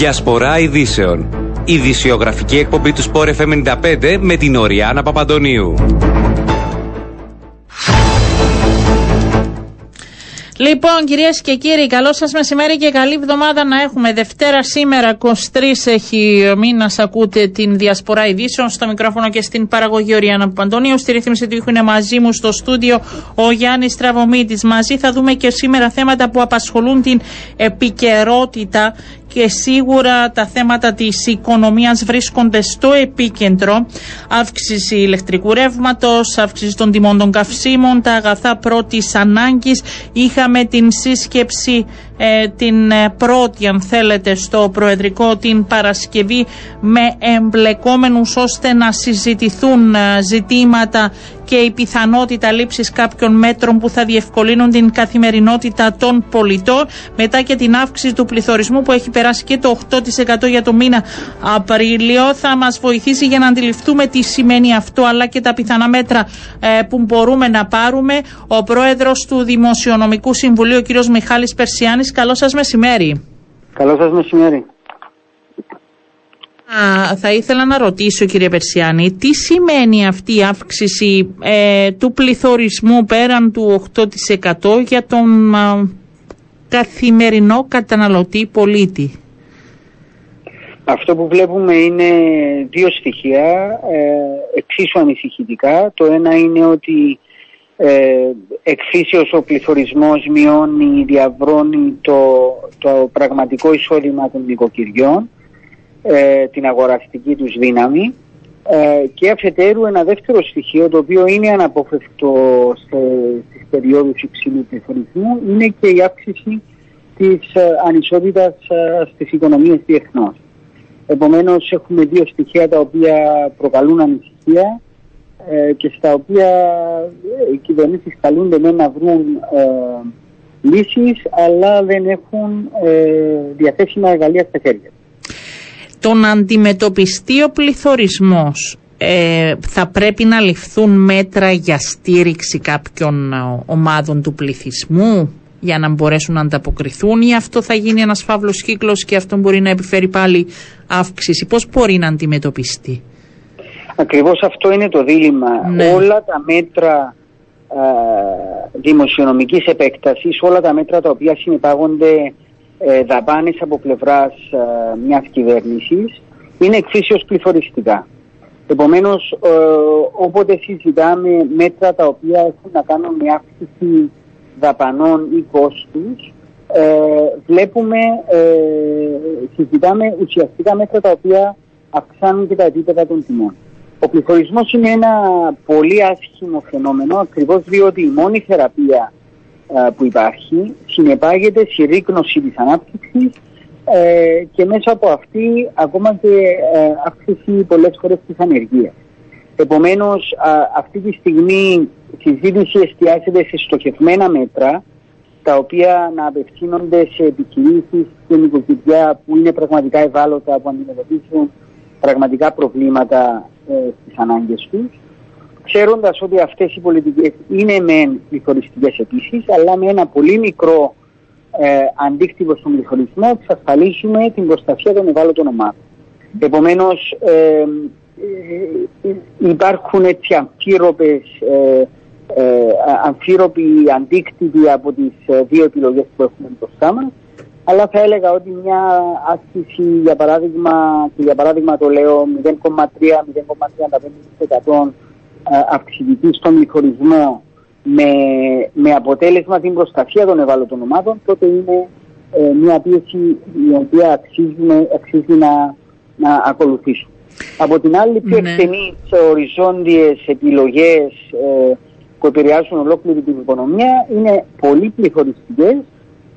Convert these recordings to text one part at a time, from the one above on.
Διασπορά ειδήσεων. Ειδησιογραφική εκπομπή του Sport FM 95 με την Οριάνα Παπαντονίου. Λοιπόν, κυρίες και κύριοι, καλό σας μεσημέρι και καλή εβδομάδα να έχουμε. Δευτέρα σήμερα, 23 έχει ο μήνας. Ακούτε την διασπορά ειδήσεων στο μικρόφωνο και στην παραγωγή Οριάννα Παντώνιο. Στη ρύθμιση του ήχου είναι μαζί μου στο στούντιο ο Γιάννης Τραβομίτη. Μαζί θα δούμε και σήμερα θέματα που απασχολούν την επικαιρότητα και σίγουρα τα θέματα της οικονομίας βρίσκονται στο επίκεντρο. Αύξηση ηλεκτρικού ρεύματος, αύξηση των τιμών των καυσίμων, τα αγαθά πρώτης ανάγκης. Είχαμε την σύσκεψη ε, την ε, πρώτη αν θέλετε στο Προεδρικό την Παρασκευή με εμπλεκόμενους ώστε να συζητηθούν ε, ζητήματα και η πιθανότητα λήψης κάποιων μέτρων που θα διευκολύνουν την καθημερινότητα των πολιτών μετά και την αύξηση του πληθωρισμού που έχει περάσει και το 8% για το μήνα Απρίλιο θα μας βοηθήσει για να αντιληφθούμε τι σημαίνει αυτό αλλά και τα πιθανά μέτρα που μπορούμε να πάρουμε. Ο Πρόεδρος του Δημοσιονομικού Συμβουλίου, ο κ. Μιχάλης Περσιάνης, καλό σας μεσημέρι. Καλό σας μεσημέρι. Α, θα ήθελα να ρωτήσω κύριε Περσιάνη, τι σημαίνει αυτή η αύξηση ε, του πληθωρισμού πέραν του 8% για τον καθημερινό καταναλωτή πολίτη; Αυτό που βλέπουμε είναι δύο στοιχεία ε, εξίσου ανησυχητικά. Το ένα είναι ότι ε, εκφύσεως ο πληθωρισμός μειώνει, διαβρώνει το, το πραγματικό εισόδημα των νοικοκυριών, ε, την αγοραστική τους δύναμη ε, και αφετέρου ένα δεύτερο στοιχείο το οποίο είναι αναπόφευκτο σε, στις περιόδους υψηλού πληθωρισμού είναι και η αύξηση της ε, ανισότητας ε, στις οικονομίες διεθνώς. Επομένως έχουμε δύο στοιχεία τα οποία προκαλούν ανησυχία ε, και στα οποία ε, οι κυβερνήσεις καλούνται με να βρουν ε, λύσεις αλλά δεν έχουν ε, διαθέσιμα εργαλεία στα χέρια. Το να αντιμετωπιστεί ο πληθωρισμός ε, θα πρέπει να ληφθούν μέτρα για στήριξη κάποιων ομάδων του πληθυσμού για να μπορέσουν να ανταποκριθούν ή αυτό θα γίνει ένας φαύλος κύκλος και αυτό μπορεί να επιφέρει πάλι αύξηση. Πώς μπορεί να αντιμετωπιστεί; Ακριβώς αυτό είναι το δίλημα. Ναι. Όλα τα μέτρα α, δημοσιονομικής επέκτασης, όλα τα μέτρα τα οποία συνεπάγονται ε, δαπάνες από πλευράς α, μιας κυβέρνησης, είναι εξίσιος πληθωριστικά. Επομένως, ε, όποτε συζητάμε μέτρα τα οποία έχουν να κάνουν με αύξηση δαπανών ή κόστους, ε, βλέπουμε, ε, συζητάμε ουσιαστικά μέτρα τα οποία αυξάνουν και τα επίπεδα των τιμών. Ο πληθωρισμός είναι ένα πολύ άσχημο φαινόμενο ακριβώς διότι η μόνη θεραπεία που υπάρχει συνεπάγεται συρρήκνωση της ανάπτυξης ε, και μέσα από αυτή ακόμα και ε, αύξηση πολλές φορές της ανεργίας. Επομένως αυτή τη στιγμή η συζήτηση εστιάζεται σε στοχευμένα μέτρα τα οποία να απευθύνονται σε επιχειρήσεις και νοικοκυριά που είναι πραγματικά ευάλωτα, που αντιμετωπίζουν πραγματικά προβλήματα ε, στις ανάγκες τους, ξέροντας ότι αυτές οι πολιτικές είναι μεν πληθωριστικές επίσης, αλλά με ένα πολύ μικρό ε, αντίκτυπο στον πληθωρισμό εξασφαλίσουμε την προστασία των ευάλωτων ομάδων. Επομένως, ε, ε, ε υπάρχουν έτσι αμφίροπες, ε, ε, αμφίροποι αντίκτυποι από τις δύο επιλογές που έχουμε μπροστά μας αλλά θα έλεγα ότι μια άσκηση, για παράδειγμα, και για παράδειγμα το λέω 0,3-0,35% αυξητική στον λιχωρισμό με, με αποτέλεσμα την προστασία των ευάλωτων ομάδων, τότε είναι ε, μια πίεση η οποία αξίζει, αξίζει να, να ακολουθήσουμε. Από την άλλη, πιο ναι. εκτενείς οριζόντιες επιλογές ε, που επηρεάζουν ολόκληρη την οικονομία είναι πολύ πληθωριστικές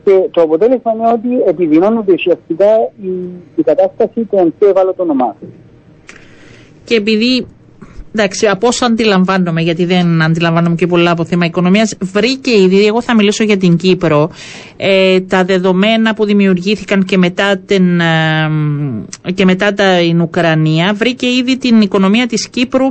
και το αποτέλεσμα είναι ότι επιδεινώνεται ουσιαστικά η, η κατάσταση των πιο ευάλωτων ομάδων. Και επειδή εντάξει, από όσο αντιλαμβάνομαι, γιατί δεν αντιλαμβάνομαι και πολλά από θέμα οικονομίας, βρήκε ήδη, εγώ θα μιλήσω για την Κύπρο, ε, τα δεδομένα που δημιουργήθηκαν και μετά, την, ε, και μετά την Ουκρανία, βρήκε ήδη την οικονομία της Κύπρου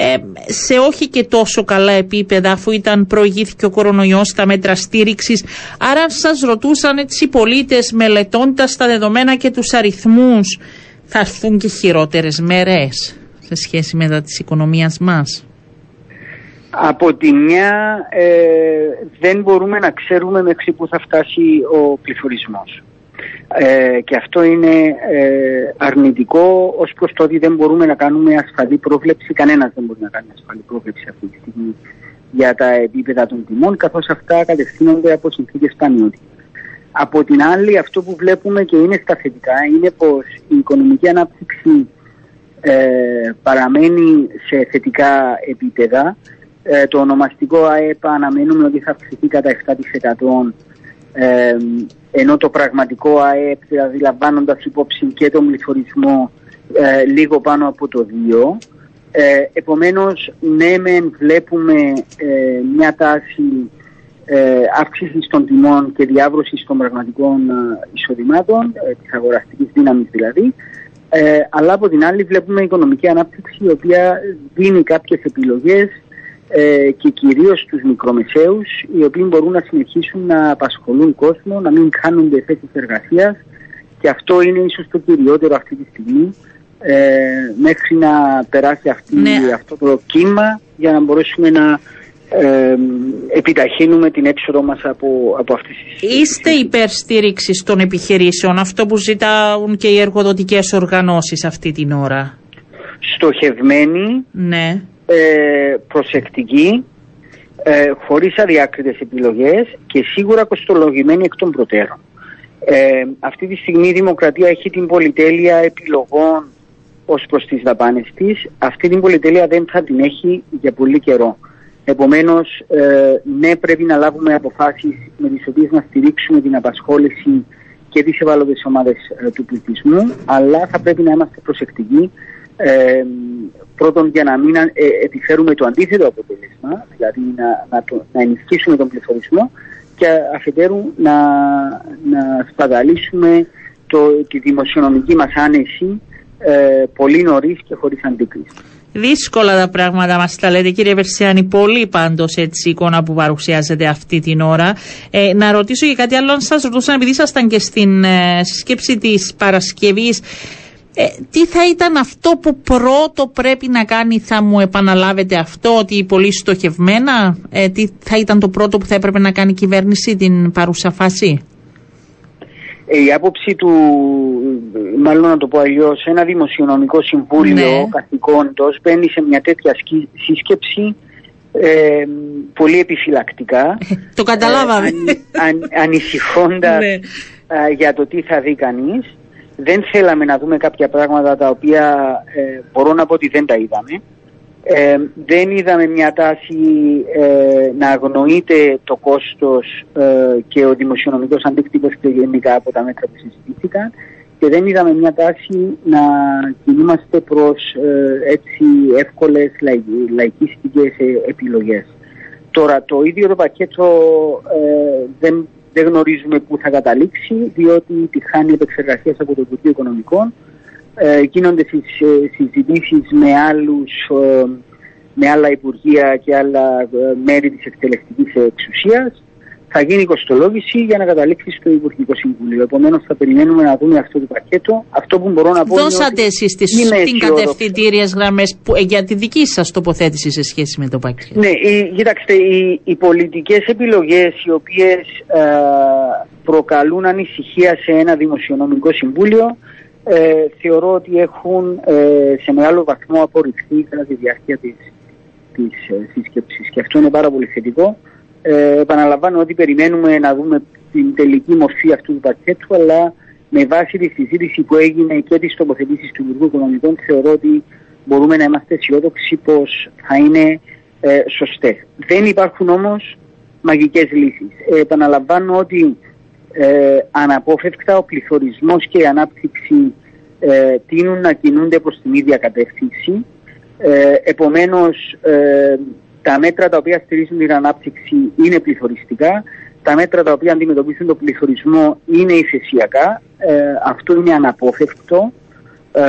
ε, σε όχι και τόσο καλά επίπεδα αφού ήταν προηγήθηκε ο κορονοϊός στα μέτρα στήριξης. Άρα σας ρωτούσαν έτσι οι πολίτες μελετώντας τα δεδομένα και τους αριθμούς θα έρθουν και χειρότερες μέρες σε σχέση με τα της οικονομίας μας; Από τη μια ε, δεν μπορούμε να ξέρουμε μέχρι που θα φτάσει ο πληθωρισμός. Ε, και αυτό είναι ε, αρνητικό ως προς το ότι δεν μπορούμε να κάνουμε ασφαλή πρόβλεψη, κανένας δεν μπορεί να κάνει ασφαλή πρόβλεψη αυτή τη στιγμή για τα επίπεδα των τιμών, καθώς αυτά κατευθύνονται από συνθήκες πανιότητας. Από την άλλη, αυτό που βλέπουμε και είναι στα θετικά είναι πως η οικονομική ανάπτυξη ε, παραμένει σε θετικά επίπεδα. Ε, το ονομαστικό ΑΕΠ αναμένουμε ότι θα αυξηθεί κατά 7% ε, ενώ το πραγματικό ΑΕΠ, δηλαδή λαμβάνοντας υπόψη και τον πληθωρισμό, ε, λίγο πάνω από το 2. Ε, επομένως, ναι μεν βλέπουμε ε, μια τάση ε, αύξησης των τιμών και διάβρωσης των πραγματικών ε, εισοδημάτων, ε, της αγοραστικής δύναμης δηλαδή, ε, αλλά από την άλλη βλέπουμε οικονομική ανάπτυξη η οποία δίνει κάποιες επιλογές ε, και κυρίως τους μικρομεσαίους οι οποίοι μπορούν να συνεχίσουν να απασχολούν κόσμο, να μην χάνονται θέσεις εργασίας και αυτό είναι ίσως το κυριότερο αυτή τη στιγμή ε, μέχρι να περάσει αυτή, Ναι. αυτό το κύμα για να μπορέσουμε να ε, επιταχύνουμε την έξοδο μας από, από αυτή τη Είστε υπέρ στήριξης των επιχειρήσεων, αυτό που ζητάουν και οι εργοδοτικές οργανώσεις αυτή την ώρα; Στοχευμένη, Ναι. Ε, προσεκτική, ε, χωρίς αδιάκριτες επιλογές και σίγουρα κοστολογημένη εκ των προτέρων. Ε, αυτή τη στιγμή η Δημοκρατία έχει την πολυτέλεια επιλογών ως προς τις δαπάνες της. Αυτή την πολυτέλεια δεν θα την έχει για πολύ καιρό. Επομένως, ε, ναι πρέπει να λάβουμε αποφάσεις με τις οποίες να στηρίξουμε την απασχόληση και τις ευάλωτες ομάδες ε, του πληθυσμού, αλλά θα πρέπει να είμαστε προσεκτικοί ε, πρώτον για να μην ε, επιφέρουμε το αντίθετο αποτέλεσμα, δηλαδή να, να, το, να ενισχύσουμε τον πληθωρισμό και αφετέρου να, να σπαταλήσουμε το, τη δημοσιονομική μας άνεση ε, πολύ νωρίς και χωρίς αντίκριση. Δύσκολα τα πράγματα μας τα λέτε κύριε Βερσιάνη, πολύ πάντως έτσι η εικόνα που παρουσιάζεται αυτή την ώρα. Ε, να ρωτήσω και κάτι άλλο, αν σας ρωτούσαν επειδή ήσασταν και στην ε, συσκέψη της Παρασκευής, ε, τι θα ήταν αυτό που πρώτο πρέπει να κάνει, θα μου επαναλάβετε αυτό, ότι πολύ στοχευμένα, ε, τι θα ήταν το πρώτο που θα έπρεπε να κάνει η κυβέρνηση την παρούσα φάση; Ε, η άποψη του, μάλλον να το πω αλλιώς, ένα δημοσιονομικό συμβούλιο Ναι. καθηκόντος μπαίνει σε μια τέτοια σκι- σύσκεψη ε, πολύ επιφυλακτικά. Το καταλάβαμε. Ε, αν, αν, ανησυχώντας Ναι. α, για το τι θα δει κανείς. Δεν θέλαμε να δούμε κάποια πράγματα τα οποία ε, μπορώ να πω ότι δεν τα είδαμε. Ε, δεν είδαμε μια τάση ε, να αγνοείται το κόστος ε, και ο δημοσιονομικός αντίκτυπος και γενικά από τα μέτρα που συζητήθηκαν και δεν είδαμε μια τάση να κινούμαστε προς ε, έτσι εύκολες λαϊκ- λαϊκίστικες ε, επιλογές. Τώρα το ίδιο το πακέτο ε, δεν, δεν γνωρίζουμε πού θα καταλήξει διότι τη χάνει επεξεργασία από το Υπουργείο Οικονομικών. Ε, γίνονται συζ- ε, συζητήσεις με άλλους ε, με άλλα υπουργεία και άλλα ε, μέρη της εκτελεστικής εξουσίας θα γίνει κοστολόγηση για να καταλήξει στο Υπουργικό Συμβούλιο. Επομένως θα περιμένουμε να δούμε αυτό το πακέτο. Αυτό που μπορώ να πω είναι Δώσατε ότι εσείς τις είμαι την αισιόδοξος. κατευθυντήριες γραμμές που, ε, για τη δική σας τοποθέτηση σε σχέση με το πακέτο. Ναι, οι, κοιτάξτε, οι, οι πολιτικές επιλογές οι οποίες ε, προκαλούν ανησυχία σε ένα δημοσιονομικό συμβούλιο ε, θεωρώ ότι έχουν ε, σε μεγάλο βαθμό απορριφθεί κατά τη διάρκεια της, της ε, σύσκεψης και αυτό είναι πάρα πολύ θετικό. Ε, επαναλαμβάνω ότι περιμένουμε να δούμε την τελική μορφή αυτού του πακέτου αλλά με βάση τη συζήτηση που έγινε και τις τοποθετήσεις του Υπουργού Οικονομικών θεωρώ ότι μπορούμε να είμαστε αισιόδοξοι πως θα είναι ε, σωστές. Δεν υπάρχουν όμως μαγικές λύσεις. Ε, επαναλαμβάνω ότι ε, αναπόφευκτα ο πληθωρισμός και η ανάπτυξη ε, τείνουν να κινούνται προς την ίδια κατεύθυνση. Ε, επομένως, ε, τα μέτρα τα οποία στηρίζουν την ανάπτυξη είναι πληθωριστικά. Τα μέτρα τα οποία αντιμετωπίζουν τον πληθωρισμό είναι ηθεσιακά. Ε, αυτό είναι αναπόφευκτο. Ε,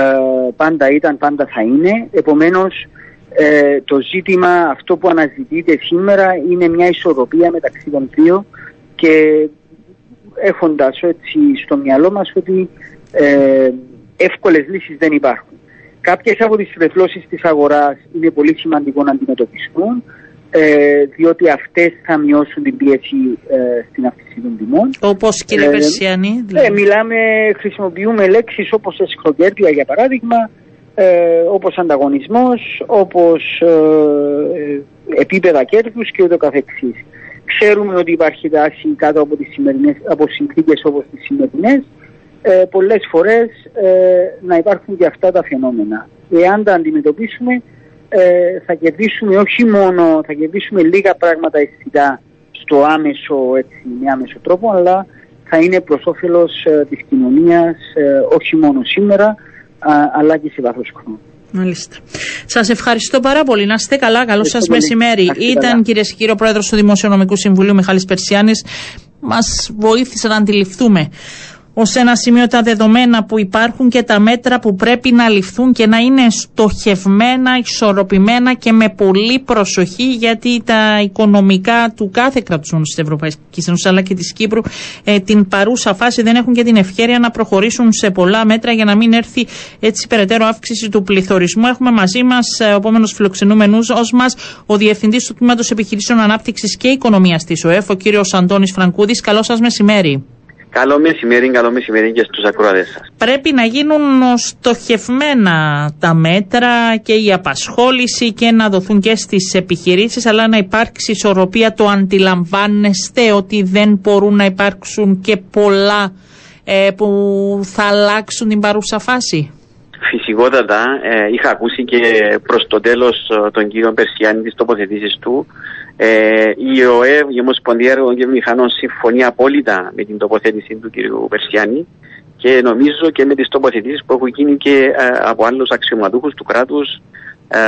πάντα ήταν, πάντα θα είναι. Επομένως, Ε, το ζήτημα αυτό που αναζητείται σήμερα είναι μια ισορροπία μεταξύ των δύο και έχοντας έτσι στο μυαλό μας ότι ε, εύκολες λύσεις δεν υπάρχουν. Κάποιες από τις τρεφλώσεις της αγοράς είναι πολύ σημαντικό να αντιμετωπιστούν ε, διότι αυτές θα μειώσουν την πίεση ε, στην αυξήση των τιμών. Όπως κύριε ε, Περσιανή. Δηλαδή. μιλάμε, χρησιμοποιούμε λέξεις όπως εσχροκέρδια για παράδειγμα, ε, όπως ανταγωνισμός, όπως ε, επίπεδα κέρδους και ούτω καθεξής. Ξέρουμε ότι υπάρχει τάση κάτω από, τις σημερινές, από συνθήκες όπως τις σημερινές, ε, πολλές φορές ε, να υπάρχουν και αυτά τα φαινόμενα. Εάν τα αντιμετωπίσουμε ε, θα κερδίσουμε όχι μόνο, θα κερδίσουμε λίγα πράγματα αισθητά στο άμεσο, έτσι, με άμεσο τρόπο, αλλά θα είναι προς όφελος ε, της κοινωνίας ε, όχι μόνο σήμερα, αλλά και σε βάθος χρόνου. Μάλιστα. Σας ευχαριστώ πάρα πολύ. Να είστε καλά. Καλό σας μεσημέρι. Ήταν κυρίε και κύριοι ο πρόεδρο του Δημοσιονομικού Συμβουλίου Μιχάλης Περσιάνης. Μας βοήθησε να αντιληφθούμε ως ένα σημείο τα δεδομένα που υπάρχουν και τα μέτρα που πρέπει να ληφθούν και να είναι στοχευμένα, ισορροπημένα και με πολύ προσοχή γιατί τα οικονομικά του κάθε κράτους της Ευρωπαϊκής Ένωσης αλλά και της Κύπρου ε, την παρούσα φάση δεν έχουν και την ευκαιρία να προχωρήσουν σε πολλά μέτρα για να μην έρθει έτσι περαιτέρω αύξηση του πληθωρισμού. Έχουμε μαζί μας ε, ο επόμενος φιλοξενούμενος ως μας ο Διευθυντής του Τμήματος Επιχειρήσεων Ανάπτυξης και Οικονομίας της ΟΕΦ, ο κύριος Αντώνης Φραγκούδης. Καλό σας μεσημέρι. Καλό μεσημέρι, καλό μεσημέρι και στους ακροατές σας. Πρέπει να γίνουν στοχευμένα τα μέτρα και η απασχόληση και να δοθούν και στις επιχειρήσεις αλλά να υπάρξει ισορροπία. Το αντιλαμβάνεστε ότι δεν μπορούν να υπάρξουν και πολλά ε, που θα αλλάξουν την παρούσα φάση; Φυσικότατα, ε, είχα ακούσει και προς το τέλος ε, τον κύριο Περσιάνη τις τοποθετήσεις του ε, η ΟΕΒ, η Ομοσπονδία Έργων και Μηχανών, συμφωνεί απόλυτα με την τοποθέτηση του κ. Περσιάνη και νομίζω και με τις τοποθετήσεις που έχουν γίνει και ε, από άλλους αξιωματούχους του κράτους ε,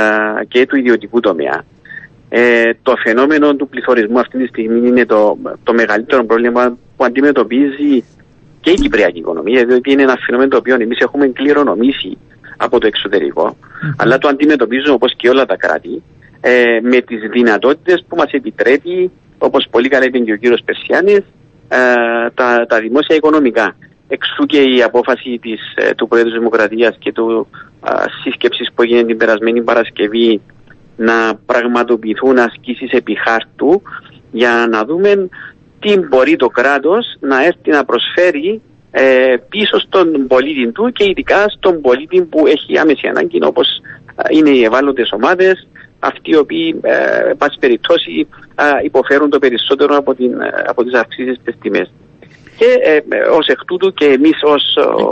και του ιδιωτικού τομέα. Ε, το φαινόμενο του πληθωρισμού αυτή τη στιγμή είναι το, το μεγαλύτερο πρόβλημα που αντιμετωπίζει και η κυπριακή οικονομία, διότι είναι ένα φαινόμενο το οποίο εμείς έχουμε κληρονομήσει από το εξωτερικό, αλλά το αντιμετωπίζουμε όπως και όλα τα κράτη ε, με τις δυνατότητες που μας επιτρέπει, όπως πολύ καλά είπε και ο κύριος Περσιάνης, ε, τα, τα δημόσια οικονομικά. Εξού και η απόφαση της, ε, του Πρόεδρου της Δημοκρατίας και του ε, σύσκεψης που έγινε την περασμένη Παρασκευή να πραγματοποιηθούν ασκήσεις επί χάρτου για να δούμε τι μπορεί το κράτος να έρθει να προσφέρει ε, πίσω στον πολίτη του και ειδικά στον πολίτη που έχει άμεση ανάγκη όπως είναι οι ευάλωτες ομάδες, αυτοί οι οποίοι, ε, πάση περιπτώσει, ε, υποφέρουν το περισσότερο από, την, ε, από τις αυξήσεις στις τιμές. Και ε, ως εκ τούτου και εμείς ως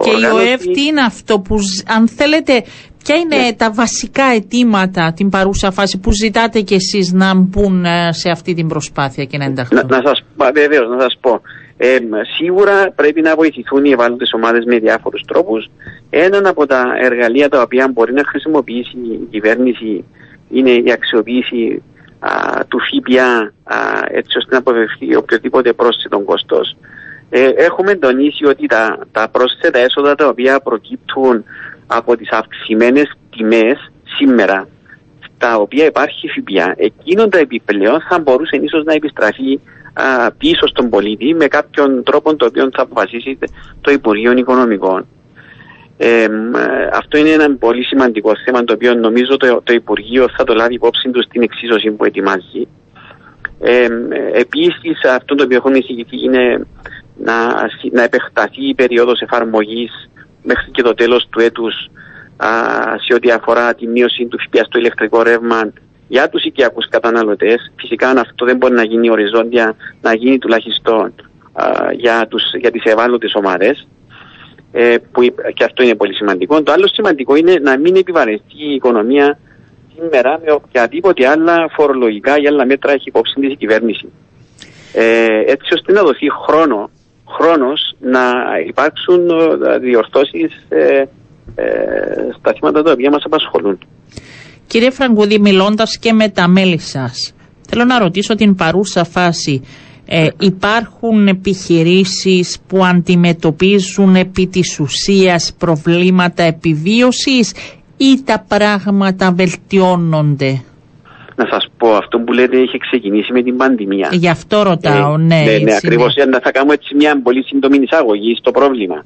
Και η ΟΕΦ τι είναι αυτό που, αν θέλετε, ποια είναι ναι. τα βασικά αιτήματα την παρούσα φάση που ζητάτε κι εσείς να μπουν ε, σε αυτή την προσπάθεια και να ενταχθούν; Να, να σας, βεβαίως, να σας πω. Ε, σίγουρα πρέπει να βοηθηθούν οι ευάλωτες ομάδες με διάφορους τρόπους. Έναν από τα εργαλεία τα οποία μπορεί να χρησιμοποιήσει η κυβέρνηση είναι η αξιοποίηση α, του ΦΠΑ έτσι ώστε να αποφευθεί οποιοδήποτε πρόσθετο κόστος. Ε, έχουμε τονίσει ότι τα, τα πρόσθετα έσοδα τα οποία προκύπτουν από τις αυξημένες τιμές σήμερα στα οποία υπάρχει ΦΠΑ, εκείνο τα επιπλέον θα μπορούσε ίσως να επιστραφεί α, πίσω στον πολίτη με κάποιον τρόπο το οποίο θα αποφασίσει το Υπουργείο Οικονομικών. Ε, αυτό είναι ένα πολύ σημαντικό θέμα το οποίο νομίζω το, το Υπουργείο θα το λάβει υπόψη του στην εξίσωση που ετοιμάζει. Ε, Επίσης, αυτό το οποίο έχουμε εισηγηθεί είναι να, να επεκταθεί η περίοδος εφαρμογής μέχρι και το τέλος του έτους σε ό,τι αφορά τη μείωση του ΦΠΑ στο ηλεκτρικό ρεύμα για τους οικιακούς καταναλωτές. Φυσικά, αν αυτό δεν μπορεί να γίνει οριζόντια, να γίνει τουλάχιστον α, για, τους, για τις ευάλωτες ομάδες ε, που και αυτό είναι πολύ σημαντικό. Το άλλο σημαντικό είναι να μην επιβαρυνθεί η οικονομία σήμερα με οποιαδήποτε άλλα φορολογικά ή άλλα μέτρα έχει υπόψη της κυβέρνηση. Ε, έτσι ώστε να δοθεί χρόνο, χρόνος να υπάρξουν ε, διορθώσεις ε, ε, στα θύματα τα οποία μας απασχολούν. Κύριε Φραγκούδη, μιλώντας και με τα μέλη σας, θέλω να ρωτήσω την παρούσα φάση ε, υπάρχουν επιχειρήσεις που αντιμετωπίζουν επί της ουσίας προβλήματα επιβίωσης ή τα πράγματα βελτιώνονται; Να σας πω, αυτό που λέτε έχει ξεκινήσει με την πανδημία. Γι' αυτό ρωτάω, ε, ναι. Ναι, ναι, ακριβώς. Ναι. Θα κάνω έτσι μια πολύ σύντομη εισαγωγή στο πρόβλημα.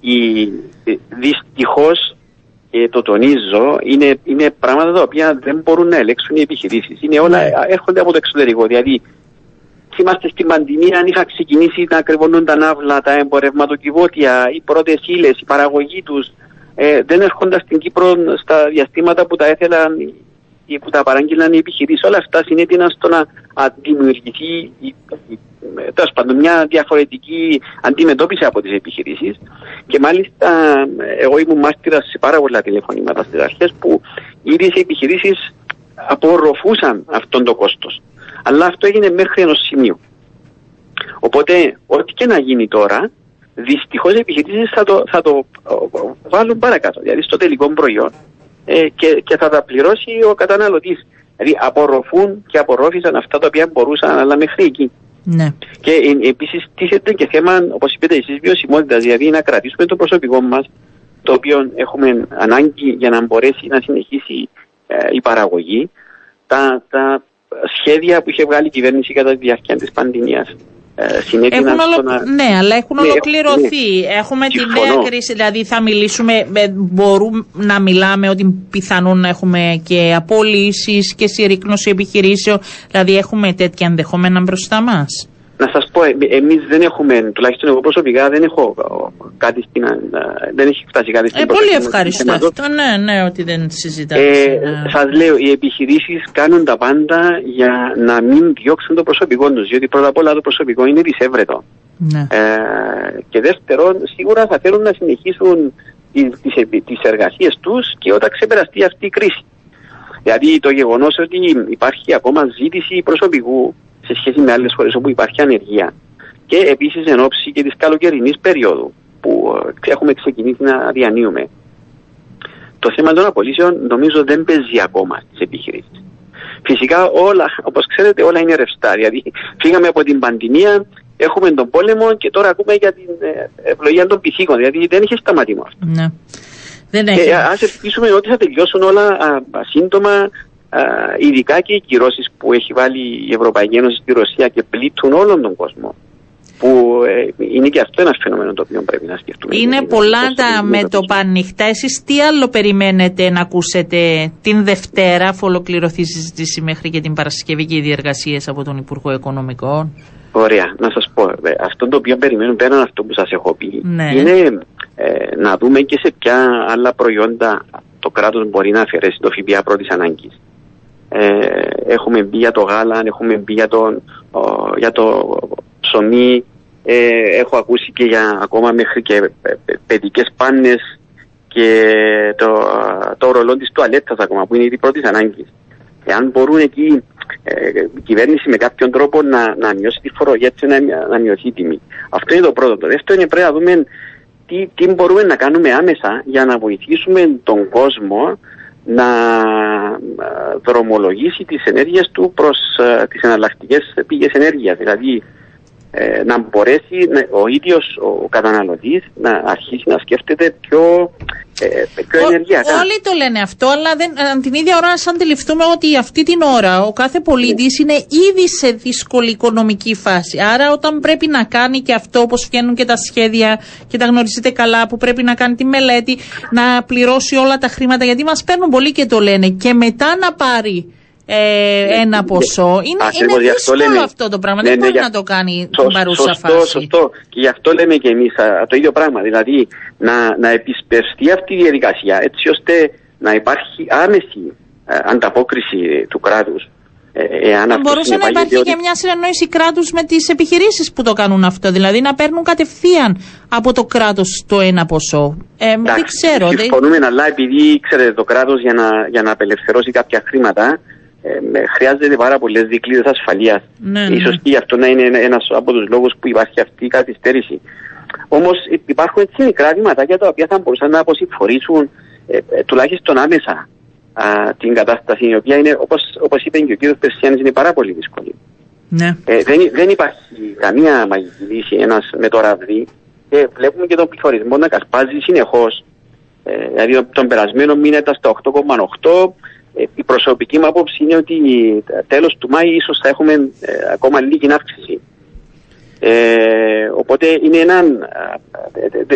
Η, ε, δυστυχώς, ε, το τονίζω, είναι, είναι πράγματα τα οποία δεν μπορούν να ελέγξουν οι επιχειρήσεις. Είναι όλα, ναι. έρχονται από το εξωτερικό. Δηλαδή, θυμάστε στην πανδημία αν είχα ξεκινήσει να κρυβώνουν τα ναύλα, τα εμπορευματοκιβώτια, οι πρώτες ύλες, η παραγωγή τους, ε, δεν έρχονταν στην Κύπρο στα διαστήματα που τα έθελαν ή που τα παράγγειλαν οι επιχειρήσεις. Όλα αυτά συνέτειναν στο να δημιουργηθεί τέλος πάντων μια διαφορετική αντιμετώπιση από τις επιχειρήσεις. Και μάλιστα εγώ ήμουν μάρτυρας σε πάρα πολλά τηλεφωνήματα στις αρχές που οι ίδιε επιχειρήσεις απορροφούσαν αυτόν το κόστος. Αλλά αυτό έγινε μέχρι ενός σημείου. Οπότε, ό,τι και να γίνει τώρα, δυστυχώς οι επιχειρήσεις θα το, θα το βάλουν παρακάτω. Δηλαδή στο τελικό προϊόν ε, και, και θα τα πληρώσει ο καταναλωτής. Δηλαδή απορροφούν και απορρόφησαν αυτά τα οποία μπορούσαν, αλλά μέχρι εκεί. Ναι. Και ε, επίσης τίθεται και θέμα, όπως είπατε εσείς, βιωσιμότητας. Δηλαδή να κρατήσουμε το προσωπικό μας, το οποίο έχουμε ανάγκη για να μπορέσει να συνεχίσει ε, η παραγωγή. Τα, τα σχέδια που είχε βγάλει η κυβέρνηση κατά τη διάρκεια της πανδημίας ε, Ναι, αλλά έχουν ναι, ολοκληρωθεί. Ναι. Έχουμε τη νέα κρίση, δηλαδή θα μιλήσουμε, ε, μπορούμε να μιλάμε ότι πιθανόν να έχουμε και απολύσεις και συρρήκνωση επιχειρήσεων, δηλαδή έχουμε τέτοια ενδεχόμενα μπροστά μας. Να σας πω, ε, εμείς δεν έχουμε, τουλάχιστον εγώ προσωπικά δεν έχω κάτι στην, δεν έχει φτάσει κάτι στην ε, Πολύ ευχαριστώ αυτό, ναι, ναι, ότι δεν συζητάμε. Ε, ναι. Σας λέω, οι επιχειρήσεις κάνουν τα πάντα για να μην διώξουν το προσωπικό τους, διότι πρώτα απ' όλα το προσωπικό είναι δυσέβρετο. Ναι. Ε, και δεύτερον, σίγουρα θα θέλουν να συνεχίσουν τις, τις εργασίες τους και όταν ξεπεραστεί αυτή η κρίση. Δηλαδή το γεγονός ότι υπάρχει ακόμα ζήτηση προσωπικού σε σχέση με άλλες χώρες όπου υπάρχει ανεργία. Και επίσης εν ώψη και της καλοκαιρινής περίοδου που ε, έχουμε ξεκινήσει να διανύουμε. Το θέμα των απολύσεων νομίζω δεν παίζει ακόμα στις επιχειρήσεις. Φυσικά όλα, όπως ξέρετε, όλα είναι ρευστά. Δηλαδή, φύγαμε από την πανδημία, έχουμε τον πόλεμο και τώρα ακούμε για την ε, ευλογία των πυθίκων. Δηλαδή, δεν έχει σταματήσει αυτό. Ναι. Δεν έχει. Και ας ελπίσουμε ότι θα τελειώσουν όλα α, σύντομα ειδικά και οι κυρώσεις που έχει βάλει η Ευρωπαϊκή Ένωση στη Ρωσία και πλήττουν όλον τον κόσμο. Που ε, είναι και αυτό ένα φαινόμενο το οποίο πρέπει να σκεφτούμε. Είναι πολλά τα μέτωπα ανοιχτά. Εσείς τι άλλο περιμένετε να ακούσετε την Δευτέρα, αφού ολοκληρωθεί η συζήτηση μέχρι και την Παρασκευή και οι διεργασίες από τον Υπουργό Οικονομικών; Ωραία, να σας πω. Ε, αυτό το οποίο περιμένουμε πέραν αυτό που σας έχω πει ναι. είναι ε, να δούμε και σε ποια άλλα προϊόντα το κράτος μπορεί να αφαιρέσει το ΦΠΑ πρώτης ανάγκης. Ε, έχουμε μπει για το γάλα, έχουμε μπει για, το, για το ψωμί, ε, έχω ακούσει και για ακόμα μέχρι και παιδικές πάνες και το, το ρολό της τουαλέτας ακόμα που είναι η πρώτης ανάγκης. Εάν μπορούν εκεί ε, η κυβέρνηση με κάποιον τρόπο να, να μειώσει τη φορολογία έτσι να, να μειωθεί η τιμή. Αυτό είναι το πρώτο. Το δεύτερο είναι πρέπει να δούμε τι, τι μπορούμε να κάνουμε άμεσα για να βοηθήσουμε τον κόσμο να ε, δρομολογήσει τις ενέργειες του προς ε, τις εναλλακτικές πηγές ενέργειας. Δηλαδή ε, να μπορέσει ο ίδιος ο καταναλωτής να αρχίσει να σκέφτεται πιο ε, πιο ενεργειακά. Όλοι το λένε αυτό, αλλά δεν, ε, την ίδια ώρα να αντιληφθούμε ότι αυτή την ώρα ο κάθε πολίτης ναι. είναι ήδη σε δύσκολη οικονομική φάση. Άρα όταν πρέπει να κάνει και αυτό όπως βγαίνουν και τα σχέδια και τα γνωρίζετε καλά που πρέπει να κάνει τη μελέτη, να πληρώσει όλα τα χρήματα γιατί μας παίρνουν πολύ και το λένε και μετά να πάρει ε, ένα ναι, ποσό. Είναι, είναι δύσκολο αυτό το πράγμα. Ναι, δεν ναι, μπορεί να το κάνει την παρούσα φάση. Σωστό, σωστό. Και γι' αυτό λέμε και εμείς το ίδιο πράγμα. Δηλαδή να, να επισπευστεί αυτή η διαδικασία έτσι ώστε να υπάρχει άμεση ε, ανταπόκριση του κράτους. Ε, μπορούσε να υπάρχει και μια συνεννόηση κράτους με τις επιχειρήσεις που το κάνουν αυτό. Δηλαδή να παίρνουν κατευθείαν από το κράτος το ένα ποσό. Ε, δεν ξέρω. Συμφωνούμε, αλλά επειδή ξέρετε το κράτος για να, για να απελευθερώσει κάποια χρήματα ε, χρειάζεται πάρα πολλές δικλείδες ασφαλείας. Ναι, ναι. σω και γι' αυτό να είναι ένα από τους λόγους που υπάρχει αυτή η καθυστέρηση. Όμως υπάρχουν έτσι μικρά για τα οποία θα μπορούσαν να αποσυμφορήσουν ε, ε, τουλάχιστον άμεσα α, την κατάσταση, η οποία είναι, όπως, όπως είπε και ο κύριος Περσιάνης, είναι πάρα πολύ δύσκολη. Ναι. Ε, δεν, δεν υπάρχει καμία μαγική λύση ένας με το ραβδί και βλέπουμε και τον πληθωρισμό να κασπάζει συνεχώς Ε, δηλαδή τον περασμένο μήνα ήταν στα 8,8. Ε, η προσωπική μου άποψη είναι ότι τέλος του Μάη ίσως θα έχουμε ε, ακόμα λίγη αύξηση. Ε, οπότε είναι έναν.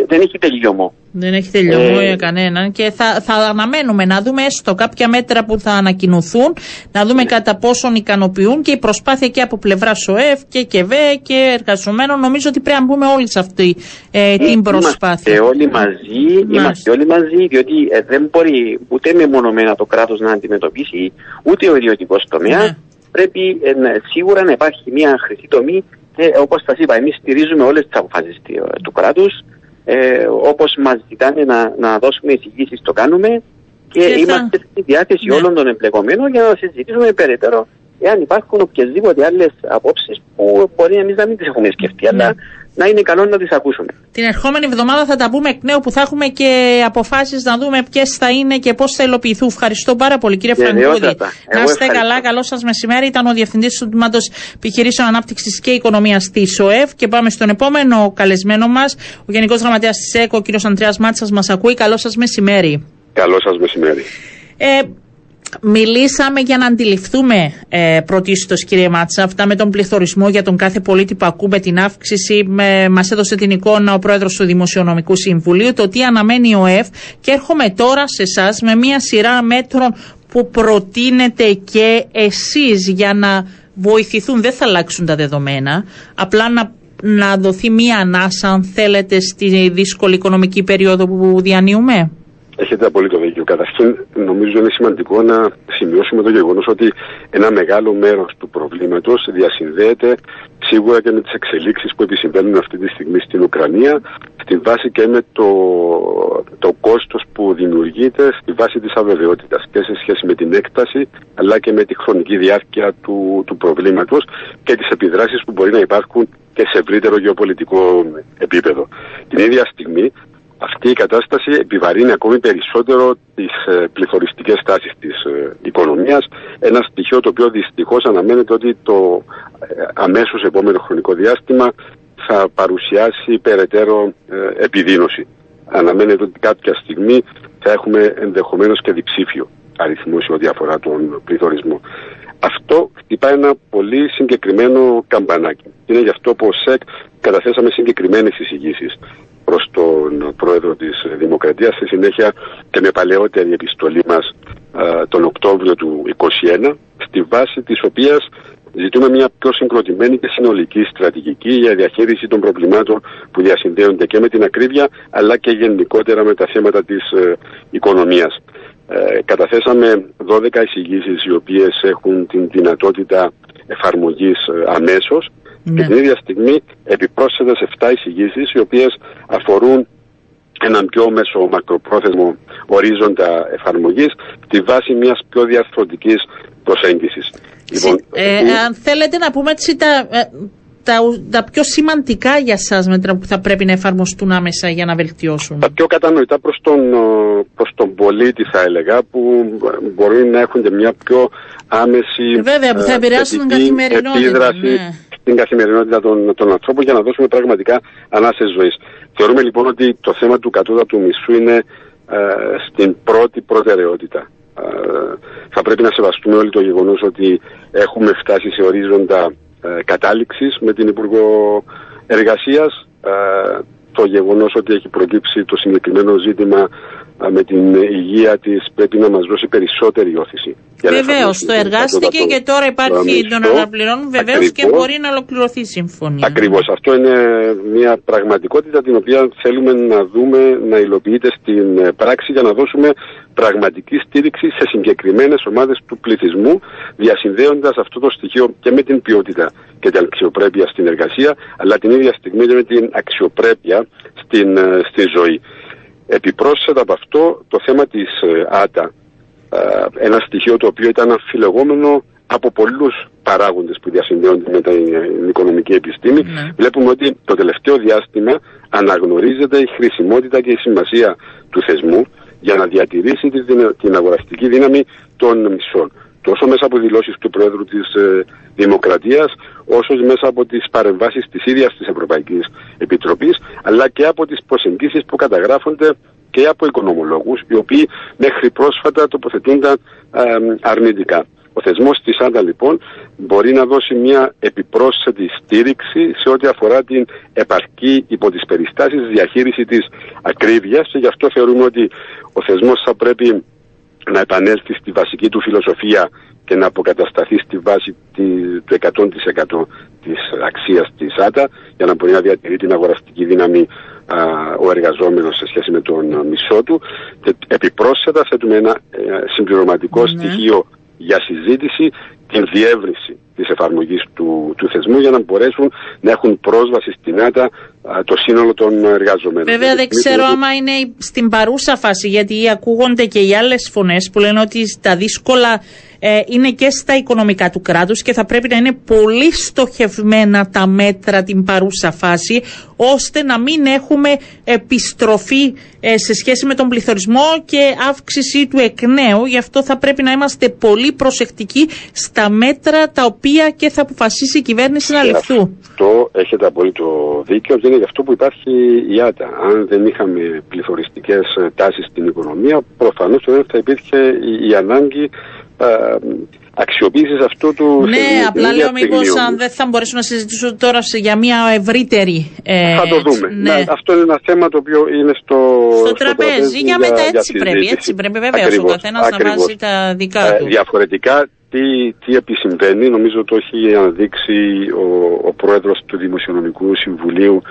Δεν έχει τελειωμό. Δεν έχει τελειωμό ε, για κανέναν και θα, θα αναμένουμε να δούμε έστω κάποια μέτρα που θα ανακοινωθούν, να δούμε ναι. κατά πόσον ικανοποιούν και η προσπάθεια και από πλευρά ΣΟΕΦ και ΚΕΒΕ και εργαζομένων. Νομίζω ότι πρέπει να μπούμε όλοι σε αυτή ε, την προσπάθεια. Είμαστε όλοι μαζί, είμαστε όλοι μαζί, διότι ε, δεν μπορεί ούτε μεμονωμένα το κράτος να αντιμετωπίσει, ούτε ο ιδιωτικός τομέας. Ναι. Πρέπει ε, σίγουρα να υπάρχει μια χρυσή τομή και όπως σας είπα, εμείς στηρίζουμε όλες τις αποφάσεις του κράτους. Ε, όπως μας ζητάνε να, να δώσουμε εισηγήσεις, το κάνουμε. Και, είμαστε στη διάθεση ναι. όλων των εμπλεκομένων για να συζητήσουμε περαιτέρω εάν υπάρχουν οποιασδήποτε άλλες απόψεις που μπορεί εμείς να μην τις έχουμε σκεφτεί. Ναι. Αλλά να είναι καλό να τις ακούσουμε. Την ερχόμενη εβδομάδα θα τα πούμε εκ νέου που θα έχουμε και αποφάσεις να δούμε ποιες θα είναι και πώς θα υλοποιηθούν. Ευχαριστώ πάρα πολύ, κύριε Φραγκούδη. Να είστε καλά, καλό σας μεσημέρι. Ήταν ο Διευθυντής του Τμήματος Επιχειρήσεων Ανάπτυξης και Οικονομίας της ΟΕΦ. Και πάμε στον επόμενο καλεσμένο μας, ο Γενικός Γραμματέας της ΕΚΟ, ο κύριος Αντρέα Μάτσας, μας ακούει. Καλό σας μεσημέρι. Καλό σας μεσημέρι. Ε, Μιλήσαμε για να αντιληφθούμε ε, πρωτίστως κύριε Μάτσα αυτά με τον πληθωρισμό για τον κάθε πολίτη που ακούμε την αύξηση με, μας έδωσε την εικόνα ο πρόεδρος του Δημοσιονομικού Συμβουλίου το τι αναμένει ο ΕΦ και έρχομαι τώρα σε εσάς με μια σειρά μέτρων που προτείνετε και εσείς για να βοηθηθούν δεν θα αλλάξουν τα δεδομένα απλά να, να δοθεί μια ανάσα αν θέλετε στη δύσκολη οικονομική περίοδο που διανύουμε. Έχετε απολύτω δίκιο. Καταρχήν, νομίζω είναι σημαντικό να σημειώσουμε το γεγονός ότι ένα μεγάλο μέρος του προβλήματος διασυνδέεται σίγουρα και με τις εξελίξεις που επισυμβαίνουν αυτή τη στιγμή στην Ουκρανία, στη βάση και με το, το κόστος που δημιουργείται, στη βάση της αβεβαιότητας και σε σχέση με την έκταση, αλλά και με τη χρονική διάρκεια του, του προβλήματος και τις επιδράσεις που μπορεί να υπάρχουν και σε ευρύτερο γεωπολιτικό επίπεδο. Την ίδια στιγμή αυτή η κατάσταση επιβαρύνει ακόμη περισσότερο τις ε, πληθωριστικές τάσεις της ε, οικονομίας. Ένα στοιχείο το οποίο δυστυχώς αναμένεται ότι το ε, αμέσως επόμενο χρονικό διάστημα θα παρουσιάσει περαιτέρω ε, επιδείνωση. Αναμένεται ότι κάποια στιγμή θα έχουμε ενδεχομένως και διψήφιο αριθμό σε ό,τι αφορά τον πληθωρισμό. Αυτό χτυπάει ένα πολύ συγκεκριμένο καμπανάκι. Είναι γι' αυτό που ο ΣΕΚ καταθέσαμε συγκεκριμένες εισηγήσεις προς τον πρόεδρο της Δημοκρατίας στη συνέχεια και με παλαιότερη επιστολή μας τον Οκτώβριο του 2021 στη βάση της οποίας ζητούμε μια πιο συγκροτημένη και συνολική στρατηγική για διαχείριση των προβλημάτων που διασυνδέονται και με την ακρίβεια αλλά και γενικότερα με τα θέματα της ε, οικονομίας. Ε, καταθέσαμε 12 εισηγήσεις οι οποίες έχουν την δυνατότητα εφαρμογής ε, αμέσως ναι. Και την ίδια στιγμή επιπρόσθετα σε 7 εισηγήσεις οι οποίες αφορούν έναν πιο μέσο μακροπρόθεσμο ορίζοντα εφαρμογής στη βάση μιας πιο διαρθρωτικής προσέγγισης. Λοιπόν, ε, αν θέλετε να πούμε έτσι τα, ε, τα, τα πιο σημαντικά για σας μέτρα που θα πρέπει να εφαρμοστούν άμεσα για να βελτιώσουν. Τα πιο κατανοητά προς τον, προς τον πολίτη θα έλεγα που μπορεί να έχουν και μια πιο άμεση Βέβαια που θα ε, επηρεάσουν την καθημερινότητα. Επίδραση, ναι την καθημερινότητα των, των ανθρώπων για να δώσουμε πραγματικά ανάσες ζωή. Θεωρούμε λοιπόν ότι το θέμα του κατώτατου μισθού είναι ε, στην πρώτη προτεραιότητα. Ε, θα πρέπει να σεβαστούμε όλοι το γεγονός ότι έχουμε φτάσει σε ορίζοντα ε, κατάληξης με την Υπουργό Εργασίας. Ε, το γεγονός ότι έχει προκύψει το συγκεκριμένο ζήτημα με την υγεία της πρέπει να μας δώσει περισσότερη όθηση. Βεβαίως, το εργάστηκε και τώρα υπάρχει τον αναπληρώνουν βεβαίως και μπορεί να ολοκληρωθεί η συμφωνία. Ακριβώς. Αυτό είναι μια πραγματικότητα την οποία θέλουμε να δούμε να υλοποιείται στην ε, πράξη για να δώσουμε πραγματική στήριξη σε συγκεκριμένες ομάδες του πληθυσμού, διασυνδέοντας αυτό το στοιχείο και με την ποιότητα και την αξιοπρέπεια στην εργασία, αλλά την ίδια στιγμή και με την αξιοπρέπεια στην, ε, στη ζωή. Επιπρόσθετα από αυτό το θέμα της ε, ΆΤΑ, ε, ένα στοιχείο το οποίο ήταν αμφιλεγόμενο από πολλούς παράγοντες που διασυνδέονται με την οικονομική επιστήμη, ναι. βλέπουμε ότι το τελευταίο διάστημα αναγνωρίζεται η χρησιμότητα και η σημασία του θεσμού για να διατηρήσει την αγοραστική δύναμη των μισών τόσο μέσα από δηλώσεις του Πρόεδρου της ε, Δημοκρατίας, όσο μέσα από τις παρεμβάσεις της ίδιας της Ευρωπαϊκής Επιτροπής, αλλά και από τις προσεγγίσεις που καταγράφονται και από οικονομολόγους οι οποίοι μέχρι πρόσφατα τοποθετούνταν αρνητικά. Ο θεσμός της ΆΝΤΑ λοιπόν μπορεί να δώσει μια επιπρόσθετη στήριξη σε ό,τι αφορά την επαρκή υπό τις περιστάσεις διαχείριση της ακρίβειας και γι' αυτό θεωρούμε ότι ο θεσμός θα πρέπει να επανέλθει στη βασική του φιλοσοφία και να αποκατασταθεί στη βάση του 100% της αξίας της ΆΤΑ για να μπορεί να διατηρεί την αγοραστική δύναμη ο εργαζόμενος σε σχέση με τον μισό του και επιπρόσθετα θέτουμε ένα ε, συμπληρωματικό ναι. στοιχείο για συζήτηση την διεύρυνση της εφαρμογής του, του θεσμού για να μπορέσουν να έχουν πρόσβαση στην ΆΤΑ το σύνολο των εργαζομένων. Βέβαια δεν ξέρω άμα είναι στην παρούσα φάση γιατί ακούγονται και οι άλλες φωνές που λένε ότι τα δύσκολα ε, είναι και στα οικονομικά του κράτους και θα πρέπει να είναι πολύ στοχευμένα τα μέτρα την παρούσα φάση ώστε να μην έχουμε επιστροφή ε, σε σχέση με τον πληθωρισμό και αύξηση του εκ νέου. Γι' αυτό θα πρέπει να είμαστε πολύ προσεκτικοί στα μέτρα τα οποία και θα αποφασίσει η κυβέρνηση να ληφθούν. Αυτό έχετε απολύτω δίκιο και είναι γι' αυτό που υπάρχει η ΆΤΑ. Αν δεν είχαμε πληθωριστικές τάσεις στην οικονομία, προφανώς δεν θα υπήρχε η ανάγκη ε, αξιοποίησης αυτού του. Ναι, απλά λέω μήπως αν δεν θα μπορέσω να συζητήσω τώρα για μια ευρύτερη. Ε, θα το δούμε. Ναι. Ναι, αυτό είναι ένα θέμα το οποίο είναι στο, στο, στο τραπέζι. Για μετά έτσι πρέπει. Έτσι πρέπει βεβαίω ο καθένας να βάζει τα δικά ε, του. Ε, διαφορετικά, τι, τι επισυμβαίνει, νομίζω το έχει αναδείξει ο, ο πρόεδρος του Δημοσιονομικού Συμβουλίου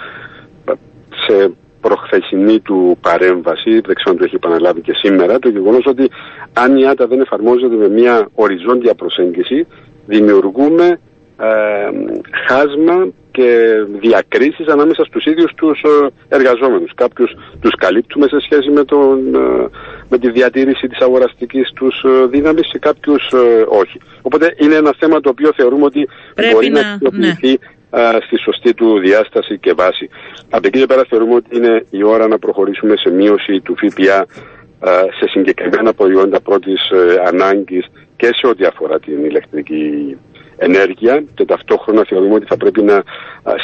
σε προχθεσινή του παρέμβαση, δεν ξέρω αν το έχει επαναλάβει και σήμερα, το γεγονός ότι αν η ΆΤΑ δεν εφαρμόζεται με μια οριζόντια προσέγγιση, δημιουργούμε ε, χάσμα και διακρίσεις ανάμεσα στους ίδιους τους ε, εργαζόμενους. Κάποιους τους καλύπτουμε σε σχέση με, τον, ε, με τη διατήρηση της αγοραστικής τους ε, δύναμης και κάποιους όχι. Οπότε είναι ένα θέμα το οποίο θεωρούμε ότι μπορεί να, να αξιοποιηθεί ναι στη σωστή του διάσταση και βάση. Από εκεί και πέρα θεωρούμε ότι είναι η ώρα να προχωρήσουμε σε μείωση του ΦΠΑ σε συγκεκριμένα προϊόντα πρώτης ε, ανάγκης και σε ό,τι αφορά την ηλεκτρική ενέργεια και ταυτόχρονα θεωρούμε ότι θα πρέπει να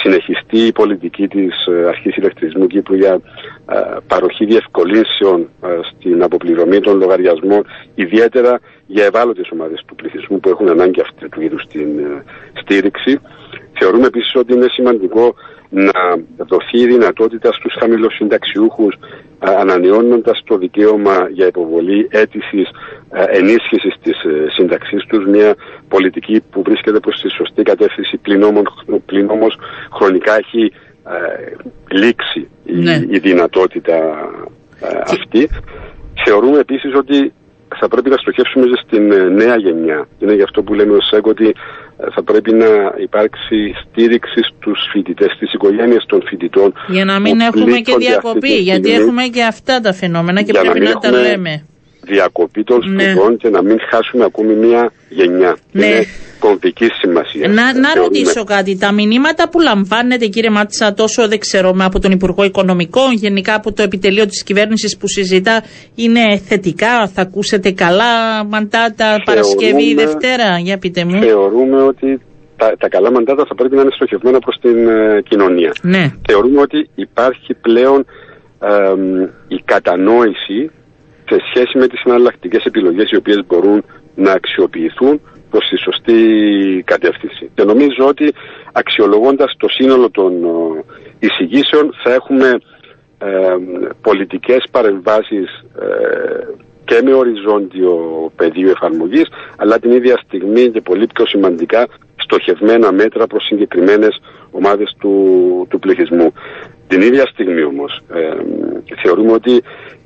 συνεχιστεί η πολιτική της ε, Αρχής Ηλεκτρισμού Κύπρου για παροχή διευκολύνσεων στην αποπληρωμή των λογαριασμών ιδιαίτερα για ευάλωτες ομάδες του πληθυσμού που έχουν ανάγκη αυτού του είδους την ε, στήριξη. Θεωρούμε επίσης ότι είναι σημαντικό να δοθεί η δυνατότητα στους χαμηλοσυνταξιούχους ανανεώνοντας το δικαίωμα για υποβολή αίτησης ενίσχυσης της ε, σύνταξής τους μια πολιτική που βρίσκεται προς τη σωστή κατεύθυνση πλην όμως χρονικά έχει λήξει ναι. η, δυνατότητα αυτή. Θεωρούμε επίσης ότι θα πρέπει να στοχεύσουμε στην ε, νέα γενιά. Είναι γι' αυτό που λέμε ως ΣΕΚ ότι ε, θα πρέπει να υπάρξει στήριξη στους φοιτητές, στις οικογένειες των φοιτητών. Για να μην έχουμε και διακοπή, γιατί έχουμε και αυτά τα φαινόμενα και πρέπει να, να τα λέμε διακοπή των ναι. σπουδών και να μην χάσουμε ακόμη μια γενιά. Ναι. Είναι κομβικής σημασίας. Να, να ρωτήσω κάτι. Τα μηνύματα που λαμβάνετε, κύριε Μάτσα, τόσο δεν ξέρω από τον Υπουργό Οικονομικών, γενικά από το επιτελείο της κυβέρνησης που συζητά, είναι θετικά. Θα ακούσετε καλά μαντάτα Παρασκευή, Δευτέρα. Για πείτε μου. Θεωρούμε ότι τα, τα καλά μαντάτα θα πρέπει να είναι στοχευμένα προς την ε, κοινωνία. Ναι. Θεωρούμε ότι υπάρχει πλέον η κατανόηση σε σχέση με τις εναλλακτικές επιλογές οι οποίες μπορούν να αξιοποιηθούν προς τη σωστή κατεύθυνση. Και νομίζω ότι αξιολογώντας το σύνολο των ε, εισηγήσεων θα έχουμε ε, πολιτικές παρεμβάσεις ε, και με οριζόντιο πεδίο εφαρμογής αλλά την ίδια στιγμή και πολύ πιο σημαντικά στοχευμένα μέτρα προς συγκεκριμένες ομάδες του, του πληθυσμού. Την ίδια στιγμή όμως ε, θεωρούμε ότι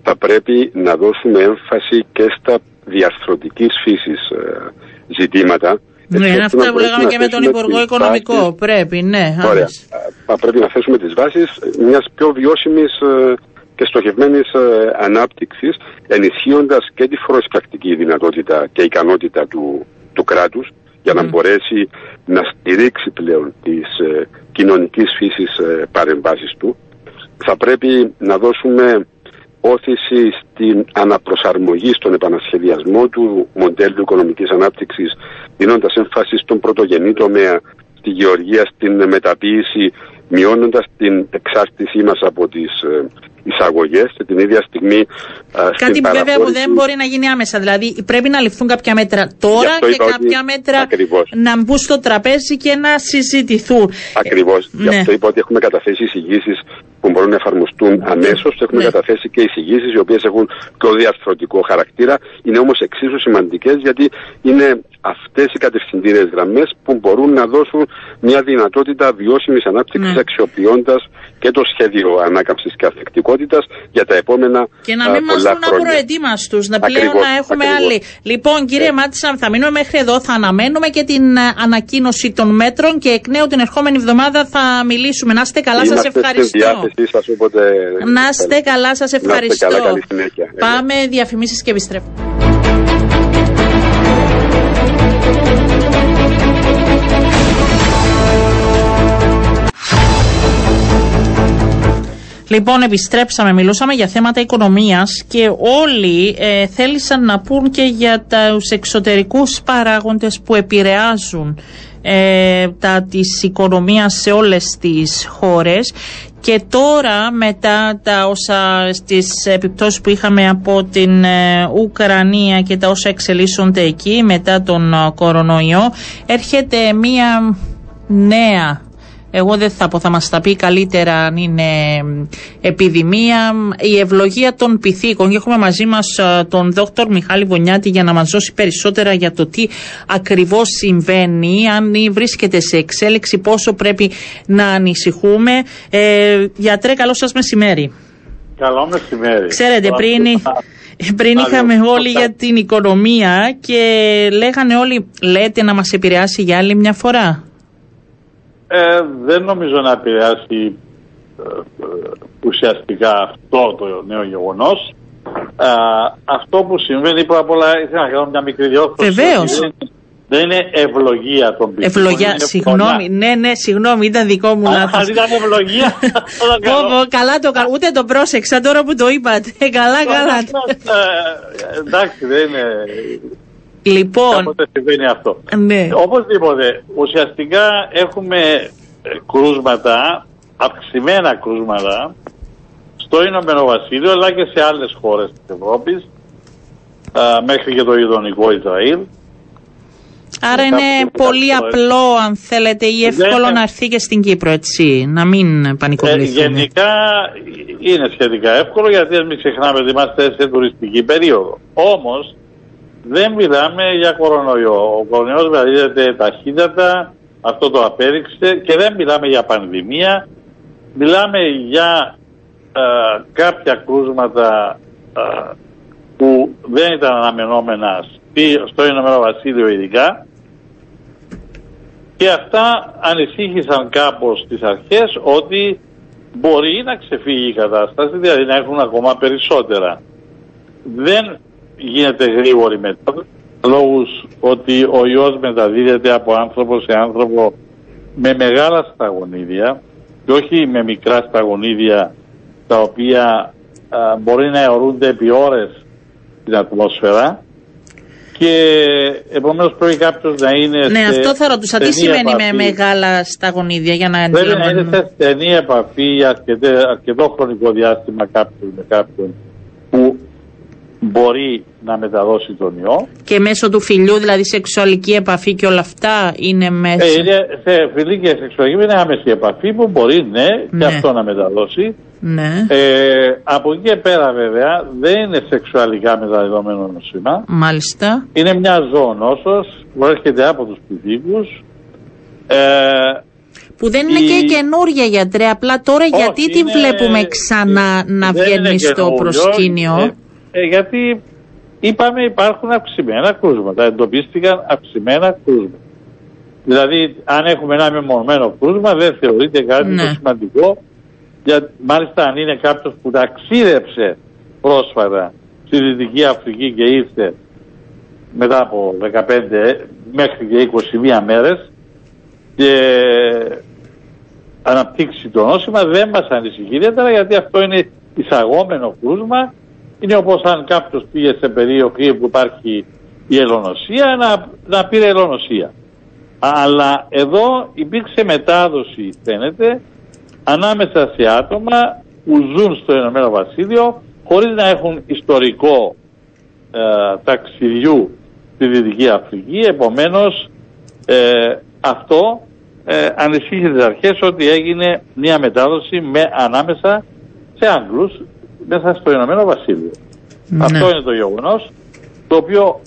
θα πρέπει να δώσουμε έμφαση και στα διαρθρωτικής φύσης ε, ζητήματα. Ναι, είναι αυτά που λέγαμε και με τον Υπουργό Οικονομικό. Πρέπει, ναι. Ωραία. Θα πρέπει να θέσουμε τις βάσεις μιας πιο βιώσιμης ε, και στοχευμένης ε, ανάπτυξης, ενισχύοντας και τη φοροσπρακτική δυνατότητα και ικανότητα του, του κράτους, για να μπορέσει να στηρίξει πλέον τις ε, κοινωνικής φύσης ε, παρεμβάσεις του. Θα πρέπει να δώσουμε όθηση στην αναπροσαρμογή στον επανασχεδιασμό του μοντέλου οικονομικής ανάπτυξης δίνοντας έμφαση στον πρωτογενή τομέα, στη γεωργία, στην μεταποίηση, μειώνοντας την εξάρτησή μας από τις ε, εισαγωγές και την ίδια στιγμή Κάτι βέβαια που δεν μπορεί να γίνει άμεσα. Δηλαδή πρέπει να ληφθούν κάποια μέτρα τώρα και κάποια μέτρα ακριβώς. να μπουν στο τραπέζι και να συζητηθούν. Ακριβώς. Ναι. Γι' αυτό είπα ότι έχουμε καταθέσει εισηγήσεις που μπορούν να εφαρμοστούν ναι. αμέσως. Έχουμε ναι. καταθέσει και εισηγήσεις οι οποίες έχουν πιο διαρθρωτικό χαρακτήρα. Είναι όμως εξίσου σημαντικές γιατί είναι αυτές οι κατευθυντήρε γραμμές που μπορούν να δώσουν μια δυνατότητα βιώσιμης ανάπτυξης ναι. αξιοποιώντας και το σχέδιο ανάκαμψης και αθεκτικότητα για τα επόμενα Και να μην μα δουν απροετοίμαστου, να πλέον να έχουμε άλλοι. Λοιπόν, κύριε yeah. Μάτισαν, θα μείνουμε μέχρι εδώ. Θα αναμένουμε και την ε, ανακοίνωση των μέτρων και εκ νέου την ερχόμενη εβδομάδα θα μιλήσουμε. Να είστε καλά, σας ευχαριστώ. Σας, όποτε... Να είστε καλά, σας ευχαριστώ. Καλά, Πάμε διαφημίσεις και επιστρέφουμε. Λοιπόν, επιστρέψαμε, μιλούσαμε για θέματα οικονομίας και όλοι ε, θέλησαν να πούν και για τους εξωτερικούς παράγοντες που επηρεάζουν ε, τα της οικονομίας σε όλες τις χώρες και τώρα μετά τα όσα στις επιπτώσεις που είχαμε από την ε, Ουκρανία και τα όσα εξελίσσονται εκεί μετά τον κορονοϊό έρχεται μία νέα εγώ δεν θα πω, θα μας τα πει καλύτερα αν είναι επιδημία. Η ευλογία των πυθίκων. Και έχουμε μαζί μας ε, τον δόκτωρ Μιχάλη Βονιάτη για να μας δώσει περισσότερα για το τι ακριβώς συμβαίνει, αν βρίσκεται σε εξέλιξη, πόσο πρέπει να ανησυχούμε. Ε, γιατρέ, καλό σας μεσημέρι. Καλό μεσημέρι. Ξέρετε, πριν, πριν είχαμε όλοι για την οικονομία και λέγανε όλοι, λέτε να μας επηρεάσει για άλλη μια φορά. Ε, δεν νομίζω να επηρεάσει ε, ουσιαστικά αυτό το νέο γεγονός. Ε, αυτό που συμβαίνει πρώτα απ' όλα ήθελα να κάνω μια μικρή διόρθωση. Βεβαίως. Δεν είναι ευλογία των πιστών. Ευλογία, συγγνώμη. Ναι, ναι, συγγνώμη, ήταν δικό μου λάθος. Αν ήταν ευλογία. καλά το κάνω. Ούτε το πρόσεξα τώρα που το είπατε. καλά, καλά. εντάξει, δεν είναι. Λοιπόν. Κάποτε συμβαίνει αυτό. Ναι. Οπωσδήποτε, ουσιαστικά έχουμε ε, κρούσματα, αυξημένα κρούσματα, στο Ηνωμένο Βασίλειο αλλά και σε άλλες χώρες της Ευρώπης, μέχρι και το Ιδονικό Ισραήλ. Άρα είναι πολύ απλό αν θέλετε ή εύκολο να έρθει και στην Κύπρο έτσι, να μην πανικοβληθούμε. Ε, γενικά είναι σχετικά εύκολο γιατί μην ξεχνάμε ότι είμαστε σε τουριστική περίοδο. Όμως δεν μιλάμε για κορονοϊό. Ο κορονοϊός μεταδίδεται ταχύτατα, αυτό το απέδειξε και δεν μιλάμε για πανδημία. Μιλάμε για ε, κάποια κρούσματα ε, που δεν ήταν αναμενόμενα στο Ηνωμένο Βασίλειο ειδικά και αυτά ανησύχησαν κάπως στις αρχές ότι μπορεί να ξεφύγει η κατάσταση, δηλαδή να έχουν ακόμα περισσότερα. Δεν γίνεται γρήγορη μετά λόγους ότι ο ιός μεταδίδεται από άνθρωπο σε άνθρωπο με μεγάλα σταγονίδια και όχι με μικρά σταγονίδια τα οποία μπορεί να αιωρούνται επί ώρες στην ατμόσφαιρα και επομένως πρέπει κάποιος να είναι Ναι, αυτό θα ρωτούσα. Τι σημαίνει με μεγάλα σταγονίδια για να Πρέπει να είναι σε στενή επαφή για αρκετό χρονικό διάστημα κάποιον με κάποιον που μπορεί να μεταδώσει τον ιό. Και μέσω του φιλιού, δηλαδή σεξουαλική επαφή και όλα αυτά είναι μέσα. Ε, είναι, σε φιλή και σεξουαλική είναι άμεση επαφή που μπορεί ναι, ναι. και αυτό να μεταδώσει. Ναι. Ε, από εκεί και πέρα βέβαια δεν είναι σεξουαλικά μεταδεδομένο νοσήμα. Μάλιστα. Είναι μια ζωονόσος που έρχεται από τους πηδίκους. Ε, που δεν είναι και καινούρια γιατρέ, απλά τώρα γιατί είναι, τη βλέπουμε ξανά να βγαίνει στο προσκήνιο; Ε, ε, γιατί είπαμε υπάρχουν αυξημένα κρούσματα. Εντοπίστηκαν αυξημένα κρούσματα. Δηλαδή, αν έχουμε ένα μεμονωμένο κρούσμα, δεν θεωρείται κάτι ναι. σημαντικό. Για, μάλιστα, αν είναι κάποιος που ταξίδεψε πρόσφατα στη Δυτική Αφρική και ήρθε μετά από 15 μέχρι και 21 μέρες και αναπτύξει το νόσημα δεν μας ανησυχεί ιδιαίτερα γιατί αυτό είναι εισαγόμενο κρούσμα είναι όπως αν κάποιος πήγε σε περιοχή που υπάρχει η ελονοσία να, να πήρε ελονοσία. Αλλά εδώ υπήρξε μετάδοση φαίνεται ανάμεσα σε άτομα που ζουν στο Ηνωμένο Βασίλειο χωρίς να έχουν ιστορικό ε, ταξιδιού στη Δυτική Αφρική. Επομένως ε, αυτό ε, ανησύχει τις αρχές ότι έγινε μια μετάδοση με, ανάμεσα σε Άγγλους μέσα στο Ηνωμένο Βασίλειο. Ναι. Αυτό είναι το γεγονός το οποίο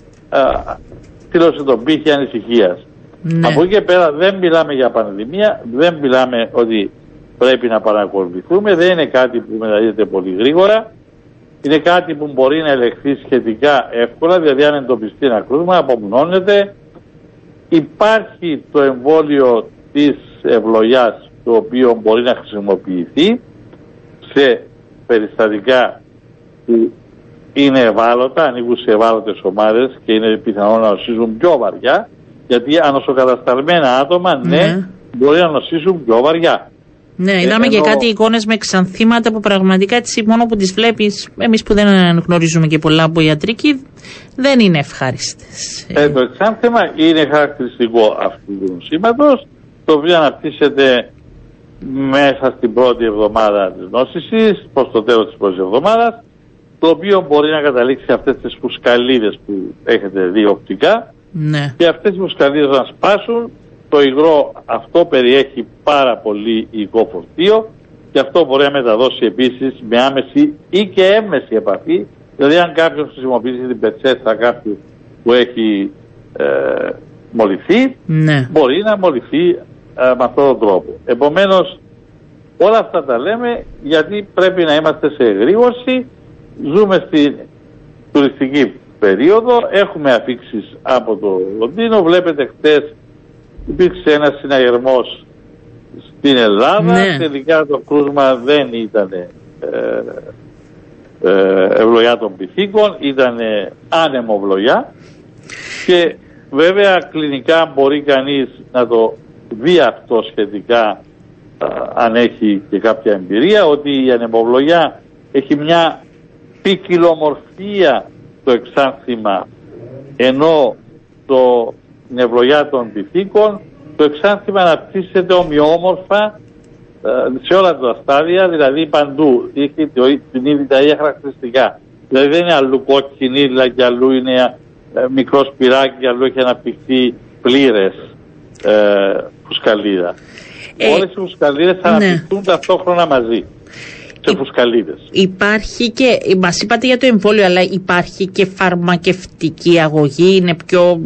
ε, τον πύχη ανησυχίας. Ναι. Από εκεί και πέρα δεν μιλάμε για πανδημία, δεν μιλάμε ότι πρέπει να παρακολουθούμε, δεν είναι κάτι που μεταδίδεται πολύ γρήγορα. Είναι κάτι που μπορεί να ελεγχθεί σχετικά εύκολα, δηλαδή αν εντοπιστεί ένα κρούσμα, απομνώνεται. Υπάρχει το εμβόλιο της ευλογιάς το οποίο μπορεί να χρησιμοποιηθεί σε περιστατικά που είναι ευάλωτα, ανήκουν σε ευάλωτες ομάδες και είναι πιθανό να νοσήσουν πιο βαριά γιατί ανοσοκατασταλμένα άτομα ναι, ναι μπορεί να νοσήσουν πιο βαριά. Ναι, ε, είδαμε και κάτι εικόνες με ξανθήματα που πραγματικά έτσι μόνο που τις βλέπεις, εμείς που δεν γνωρίζουμε και πολλά από ιατρική, δεν είναι ευχάριστες. Ε, το εξάνθημα είναι χαρακτηριστικό αυτού του νοσήματος, το οποίο αναπτύσσεται μέσα στην πρώτη εβδομάδα της νόσησης, προς το τέλος της πρώτης εβδομάδας, το οποίο μπορεί να καταλήξει αυτές τις φουσκαλίδες που έχετε δει οπτικά. Ναι. Και αυτές οι φουσκαλίδες να σπάσουν το υγρό αυτό περιέχει πάρα πολύ υγρό φορτίο και αυτό μπορεί να μεταδώσει επίσης με άμεση ή και έμμεση επαφή. Δηλαδή αν κάποιος χρησιμοποιήσει την πετσέτα κάποιου που έχει ε, μολυθεί, ναι. μπορεί να μολυθεί ε, με αυτόν τον τρόπο. Επομένως όλα αυτά τα λέμε γιατί πρέπει να είμαστε σε εγρήγορση. Ζούμε στην τουριστική περίοδο, έχουμε αφήξεις από το Λονδίνο. Βλέπετε χτες υπήρξε ένας συναγερμός στην Ελλάδα. Ναι. Τελικά το κρούσμα δεν ήταν ε, ε, ευλογιά των πυθίκων, ήταν άνεμο ευλογιά και βέβαια κλινικά μπορεί κανείς να το δει αυτό σχετικά αν έχει και κάποια εμπειρία ότι η ανεμοβλογιά έχει μια ποικιλομορφία το εξάνθημα ενώ το νευρογιά των πυθίκων, το εξάνθημα αναπτύσσεται ομοιόμορφα ε, σε όλα τα στάδια, δηλαδή παντού. Έχει την ίδια τα ίδια χαρακτηριστικά. Δηλαδή δεν είναι αλλού κόκκινη, και αλλού είναι ε, μικρός σπυράκι, και αλλού έχει αναπτυχθεί πλήρες ε, φουσκαλίδα. Ε, Όλες οι φουσκαλίδες θα ναι. αναπτυχθούν ταυτόχρονα μαζί σε φουσκαλίδες. Υπάρχει και, μας είπατε για το εμβόλιο, αλλά υπάρχει και φαρμακευτική αγωγή, είναι πιο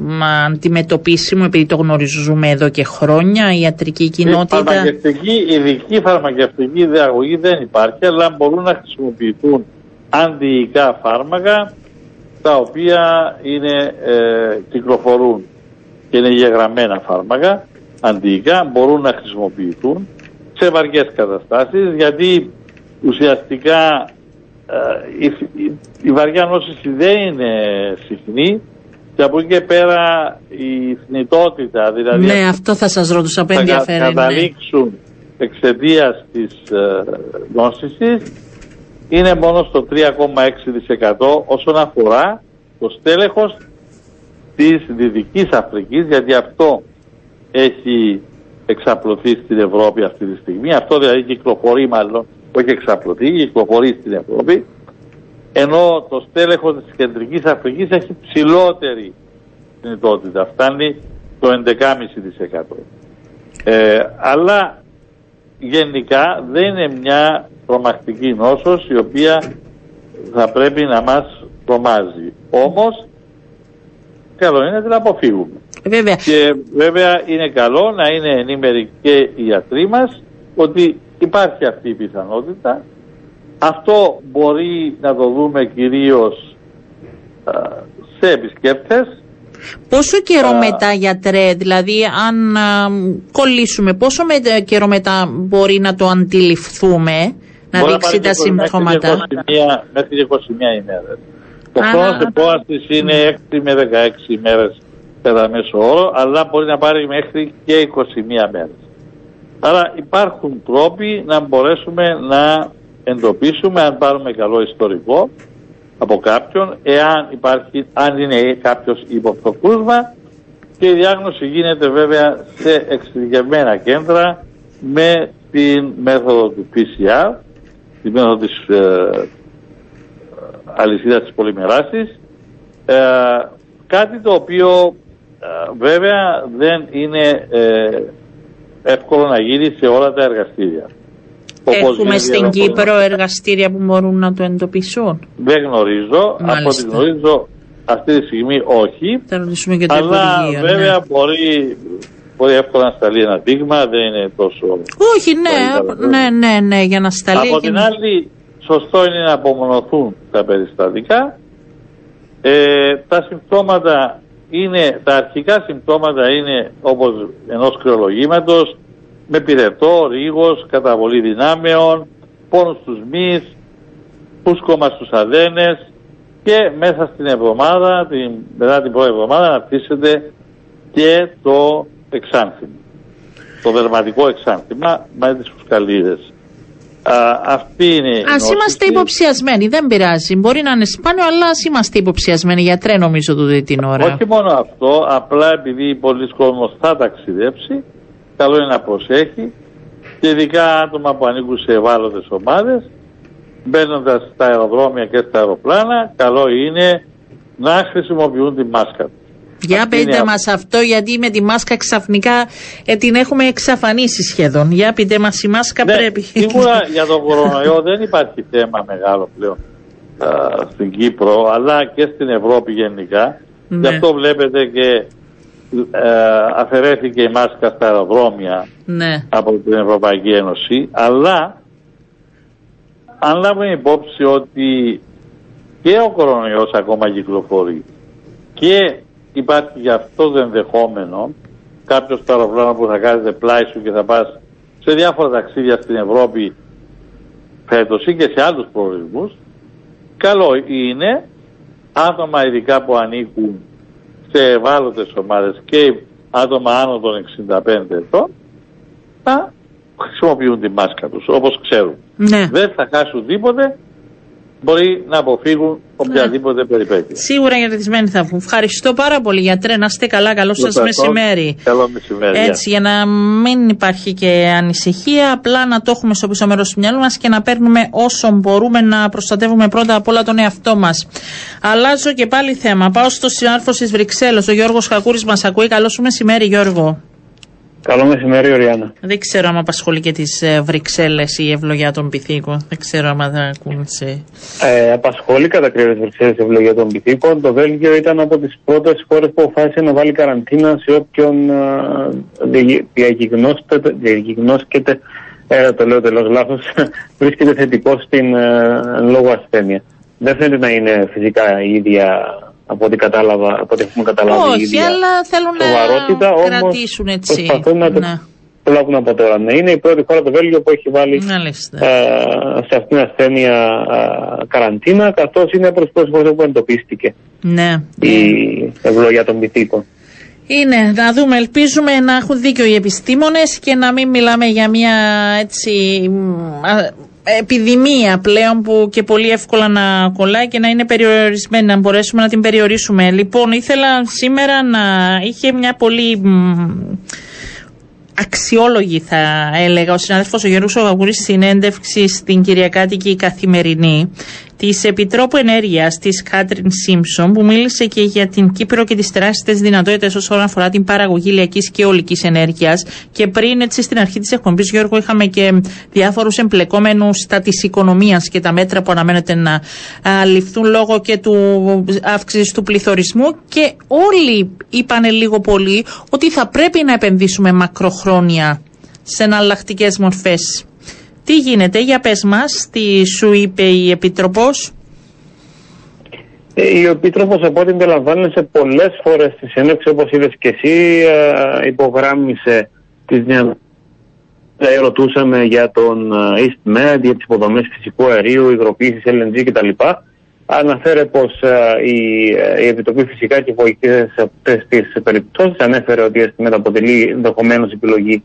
αντιμετωπίσιμο επειδή το γνωρίζουμε εδώ και χρόνια η ιατρική κοινότητα; Η φαρμακευτική, ειδική φαρμακευτική αγωγή δεν υπάρχει, αλλά μπορούν να χρησιμοποιηθούν αντιϊκά φάρμακα τα οποία είναι, ε, κυκλοφορούν και είναι γεγραμμένα φάρμακα αντιϊκά μπορούν να χρησιμοποιηθούν σε βαριές καταστάσεις γιατί ουσιαστικά ε, η, η, βαριά νόσηση δεν είναι συχνή και από εκεί και πέρα η θνητότητα δηλαδή ναι αυτό θα σας ρωτούσα που ενδιαφέρει θα ναι. καταλήξουν ναι. εξαιτίας της ε, νόσησης είναι μόνο στο 3,6% όσον αφορά το στέλεχος της Δυτικής Αφρικής γιατί αυτό έχει εξαπλωθεί στην Ευρώπη αυτή τη στιγμή αυτό δηλαδή κυκλοφορεί μάλλον όχι εξαπλωθεί, κυκλοφορεί στην Ευρώπη, ενώ το στέλεχος της Κεντρικής Αφρικής έχει ψηλότερη συνειδητότητα, φτάνει το 11,5%. Ε, αλλά γενικά δεν είναι μια τρομακτική νόσος η οποία θα πρέπει να μας τρομάζει. Όμως καλό είναι να την αποφύγουμε. Βέβαια. Και βέβαια είναι καλό να είναι ενήμεροι και οι ιατροί μας ότι υπάρχει αυτή η πιθανότητα. Αυτό μπορεί να το δούμε κυρίως σε επισκέπτες. Πόσο καιρό μετά γιατρέ, δηλαδή αν κολλήσουμε, πόσο με, καιρό μετά μπορεί να το αντιληφθούμε, να μπορεί δείξει τα συμπτώματα. Μέχρι 21 ημέρες. Το χρόνο επόαστης είναι 6 με 16 ημέρες κατά μέσο όρο, αλλά μπορεί να πάρει μέχρι και 21 μέρες. Άρα υπάρχουν τρόποι να μπορέσουμε να εντοπίσουμε αν πάρουμε καλό ιστορικό από κάποιον, εάν υπάρχει, αν είναι κάποιος υποπτωκούσμα και η διάγνωση γίνεται βέβαια σε εξειδικευμένα κέντρα με την μέθοδο του PCR τη μέθοδο της ε, αλυσίδας της πολυμεράσης ε, κάτι το οποίο ε, βέβαια δεν είναι ε, εύκολο να γίνει σε όλα τα εργαστήρια. Έχουμε στην Κύπρο εργαστήρια που μπορούν να το εντοπίσουν. Δεν γνωρίζω. Μάλιστα. Από ό,τι γνωρίζω αυτή τη στιγμή όχι. Θα ρωτήσουμε και το Αλλά Υπουργείο, βέβαια ναι. μπορεί, μπορεί εύκολα να σταλεί ένα δείγμα, δεν είναι τόσο. Όχι, ναι, ναι, ναι, ναι, για να σταλεί. Από και την να- άλλη, σωστό είναι να απομονωθούν τα περιστατικά. Ε, τα συμπτώματα είναι, τα αρχικά συμπτώματα είναι όπως ενός κρυολογήματος με πυρετό, ρίγος, καταβολή δυνάμεων, πόνους στους μυς, φούσκωμα στους αδένες και μέσα στην εβδομάδα, την, μετά την πρώτη εβδομάδα να πτήσετε και το εξάνθημα. Το δερματικό εξάνθημα με τις φουσκαλίδες. Α, αυτή είναι η Α νόσηση. είμαστε υποψιασμένοι, δεν πειράζει. Μπορεί να είναι σπάνιο, αλλά ας είμαστε υποψιασμένοι. Γιατρέ, νομίζω τούτη την ώρα. Όχι μόνο αυτό, απλά επειδή πολλοί κόσμος θα ταξιδέψει, καλό είναι να προσέχει και ειδικά άτομα που ανήκουν σε ευάλωτες ομάδες, μπαίνοντας στα αεροδρόμια και στα αεροπλάνα, καλό είναι να χρησιμοποιούν τη μάσκα. Για Αυτή είναι πείτε η- μας αυτό, γιατί με τη μάσκα ξαφνικά ε, την έχουμε εξαφανίσει σχεδόν. Για πείτε μας, η μάσκα Ναι, πρέπει. Σίγουρα για τον κορονοϊό δεν υπάρχει θέμα μεγάλο πλέον α, στην Κύπρο, αλλά και στην Ευρώπη γενικά. Ναι. Γι' αυτό βλέπετε και ε, αφαιρέθηκε η μάσκα στα αεροδρόμια ναι. από την Ευρωπαϊκή Ένωση, αλλά αν λάβουμε υπόψη ότι και ο κορονοϊός ακόμα κυκλοφορεί και υπάρχει για αυτό το ενδεχόμενο κάποιος στο αεροπλάνο που θα κάθεται πλάι σου και θα πας σε διάφορα ταξίδια στην Ευρώπη φέτος ή και σε άλλους προορισμούς καλό είναι άτομα ειδικά που ανήκουν σε ευάλωτες ομάδες και άτομα άνω των 65 ετών να χρησιμοποιούν τη μάσκα τους όπως ξέρουν. ναι. Δεν θα χάσουν τίποτε, μπορεί να αποφύγουν οποιαδήποτε περιπέτεια. Σίγουρα κερδισμένοι θα βγουν. Ευχαριστώ πάρα πολύ, γιατρέ. Να είστε καλά. Καλό σας Ευχαριστώ. μεσημέρι. Καλό μεσημέρι. Έτσι, για να μην υπάρχει και ανησυχία, απλά να το έχουμε στο πίσω μέρος του μυαλού μας και να παίρνουμε όσο μπορούμε να προστατεύουμε πρώτα απ' όλα τον εαυτό μας. Αλλάζω και πάλι θέμα. Πάω στο συνάρφο τη Βρυξέλλο. Ο Γιώργος Κακούρη μας ακούει. Καλό σου μεσημέρι, Γιώργο. Καλό μεσημέρι, Οριάννα. Δεν ξέρω αν απασχολεί και τις Βρυξέλλες η ευλογιά των πυθίκων. Δεν ξέρω αν θα ακούν σε. Ε, απασχολεί κατά κρύος Βρυξέλλες ευλογία των πυθίκων. Το Βέλγιο ήταν από τις πρώτες χώρες που αποφάσισε να βάλει καραντίνα σε όποιον α, διαγι- διαγιγνώσκεται, διαγιγνώσκεται ε, το λέω τελώ λάθος, βρίσκεται θετικό στην ε, εν λόγω ασθένεια. Δεν φαίνεται να είναι φυσικά η ίδια από ό,τι κατάλαβα, από ό,τι έχουμε καταλάβει η Όχι, ίδια αλλά θέλουν σοβαρότητα, να όμως κρατήσουν έτσι. προσπαθούν να το Ναι. προλάβουν από τώρα. Ναι, είναι η πρώτη χώρα το Βέλγιο που έχει βάλει Μάλιστα. ε, σε αυτήν την ασθένεια ε, καραντίνα, καθώς είναι από τι πρώτε φορέ που εντοπίστηκε Ναι. η ευλογία των πυθίκων. Είναι, να δούμε, ελπίζουμε να έχουν δίκιο οι επιστήμονες και να μην μιλάμε για μια έτσι μ, α, επιδημία πλέον που και πολύ εύκολα να κολλάει και να είναι περιορισμένη, να μπορέσουμε να την περιορίσουμε. Λοιπόν, ήθελα σήμερα να είχε μια πολύ μ, αξιόλογη θα έλεγα ο συνάδελφος ο Γιώργος Ογαγούρης συνέντευξη στην Κυριακάτικη Καθημερινή της Επιτρόπου Ενέργειας της Κάτριν Σίμψον που μίλησε και για την Κύπρο και τις τεράστιες δυνατότητες όσον αφορά την παραγωγή ηλιακής και ολικής ενέργειας και πριν έτσι στην αρχή της εκπομπής Γιώργο είχαμε και διάφορους εμπλεκόμενους στα της οικονομίας και τα μέτρα που αναμένεται να α, ληφθούν λόγω και του αύξησης του πληθωρισμού και όλοι είπανε λίγο πολύ ότι θα πρέπει να επενδύσουμε μακροχρόνια σε εναλλακτικές μορφές. Τι γίνεται, για πες μας, τι σου είπε η Επίτροπος; Ε, Η Επίτροπος από ό,τι αντιλαμβάνεσαι πολλές φορές στη συνέντευξη όπως είδες και εσύ ε, υπογράμμισε τις δυνατότητες Ε, ρωτούσαμε για τον ε, EastMed, για τις υποδομές φυσικού αερίου, υγροποίησης LNG κτλ. Αναφέρε πως ε, η, ε, η Επιτροπή φυσικά και βοηθήσε σε αυτές τις περιπτώσεις. Ανέφερε ότι η EastMed αποτελεί ενδεχομένως επιλογή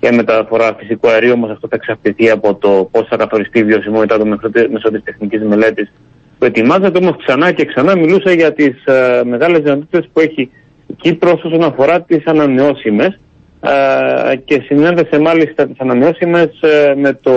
για μεταφορά φυσικού αερίου, όμως αυτό θα εξαρτηθεί από το πώς θα καθοριστεί η βιωσιμότητα του μέσω της- μέσω της τεχνικής μελέτης που ετοιμάζεται. Όμως ξανά και ξανά μιλούσε για τις ε, μεγάλες δυνατότητες που έχει η Κύπρος όσον αφορά τις ανανεώσιμες ε, και συνέδεσε μάλιστα τις ανανεώσιμες ε, με το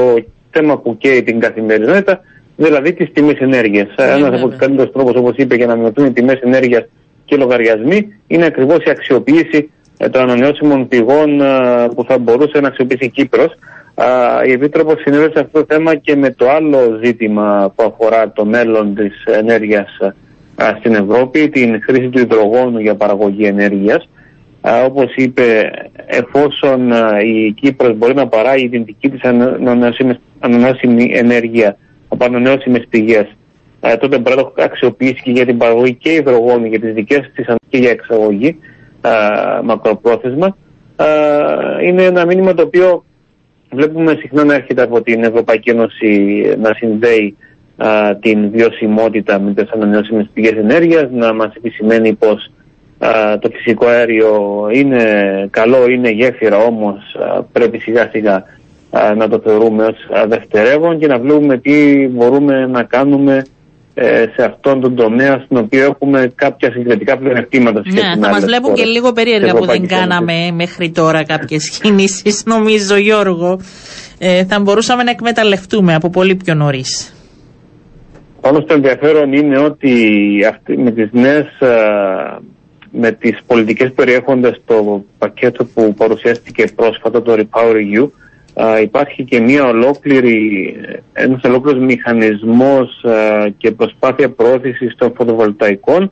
θέμα που καίει την καθημερινότητα, δηλαδή τις τιμές ενέργειας. Ναι, Ένας βέβαια. από τους καλύτερους τρόπους, όπως είπε, για να μειωθούν οι τιμές ενέργειας και οι λογαριασμοί είναι ακριβώς η αξιοποίηση ε, των ανανεώσιμων πηγών ε, που θα μπορούσε να αξιοποιήσει η Κύπρος. Α, Η Επίτροπος συνέβη σε αυτό το θέμα και με το άλλο ζήτημα που αφορά το μέλλον της ενέργειας α, στην Ευρώπη, την χρήση του υδρογόνου για παραγωγή ενέργειας. Α, όπως είπε, εφόσον α, η Κύπρος μπορεί να παράγει την δική της ανανεώσιμη- ανανεώσιμη ενέργεια από ανανεώσιμες πηγές, α, τότε μπορεί να το αξιοποιήσει και για την παραγωγή και υδρογόνου για τις δικές της αν- και για εξαγωγή α, μακροπρόθεσμα. Α, είναι ένα μήνυμα το οποίο βλέπουμε συχνά να έρχεται από την Ευρωπαϊκή Ένωση να συνδέει α, την βιωσιμότητα με τις ανανεώσιμες πηγές ενέργειας, να μας επισημαίνει πως α, το φυσικό αέριο είναι καλό, είναι γέφυρα, όμως α, πρέπει σιγά σιγά α, να το θεωρούμε ως α, δευτερεύον και να βλέπουμε τι μπορούμε να κάνουμε ε, σε αυτόν τον τομέα στον οποίο έχουμε κάποια συγκριτικά πλεονεκτήματα σε σχέση Ναι, με θα μας άλλες βλέπουν και χώρες λίγο περίεργα της που δεν Ευρωπαϊκής Ένωσης. κάναμε μέχρι τώρα κάποιες κινήσεις, νομίζω, Γιώργο. Ε, θα μπορούσαμε να εκμεταλλευτούμε από πολύ πιο νωρίς. Πάνω στο ενδιαφέρον είναι ότι αυτή, με τις νέες, α, με τις πολιτικές περιέχοντες το πακέτο που παρουσιάστηκε πρόσφατα, το Repower EU, α, υπάρχει και μια ολόκληρη, ένας ολόκληρος μηχανισμός α, και προσπάθεια προώθησης των φωτοβολταϊκών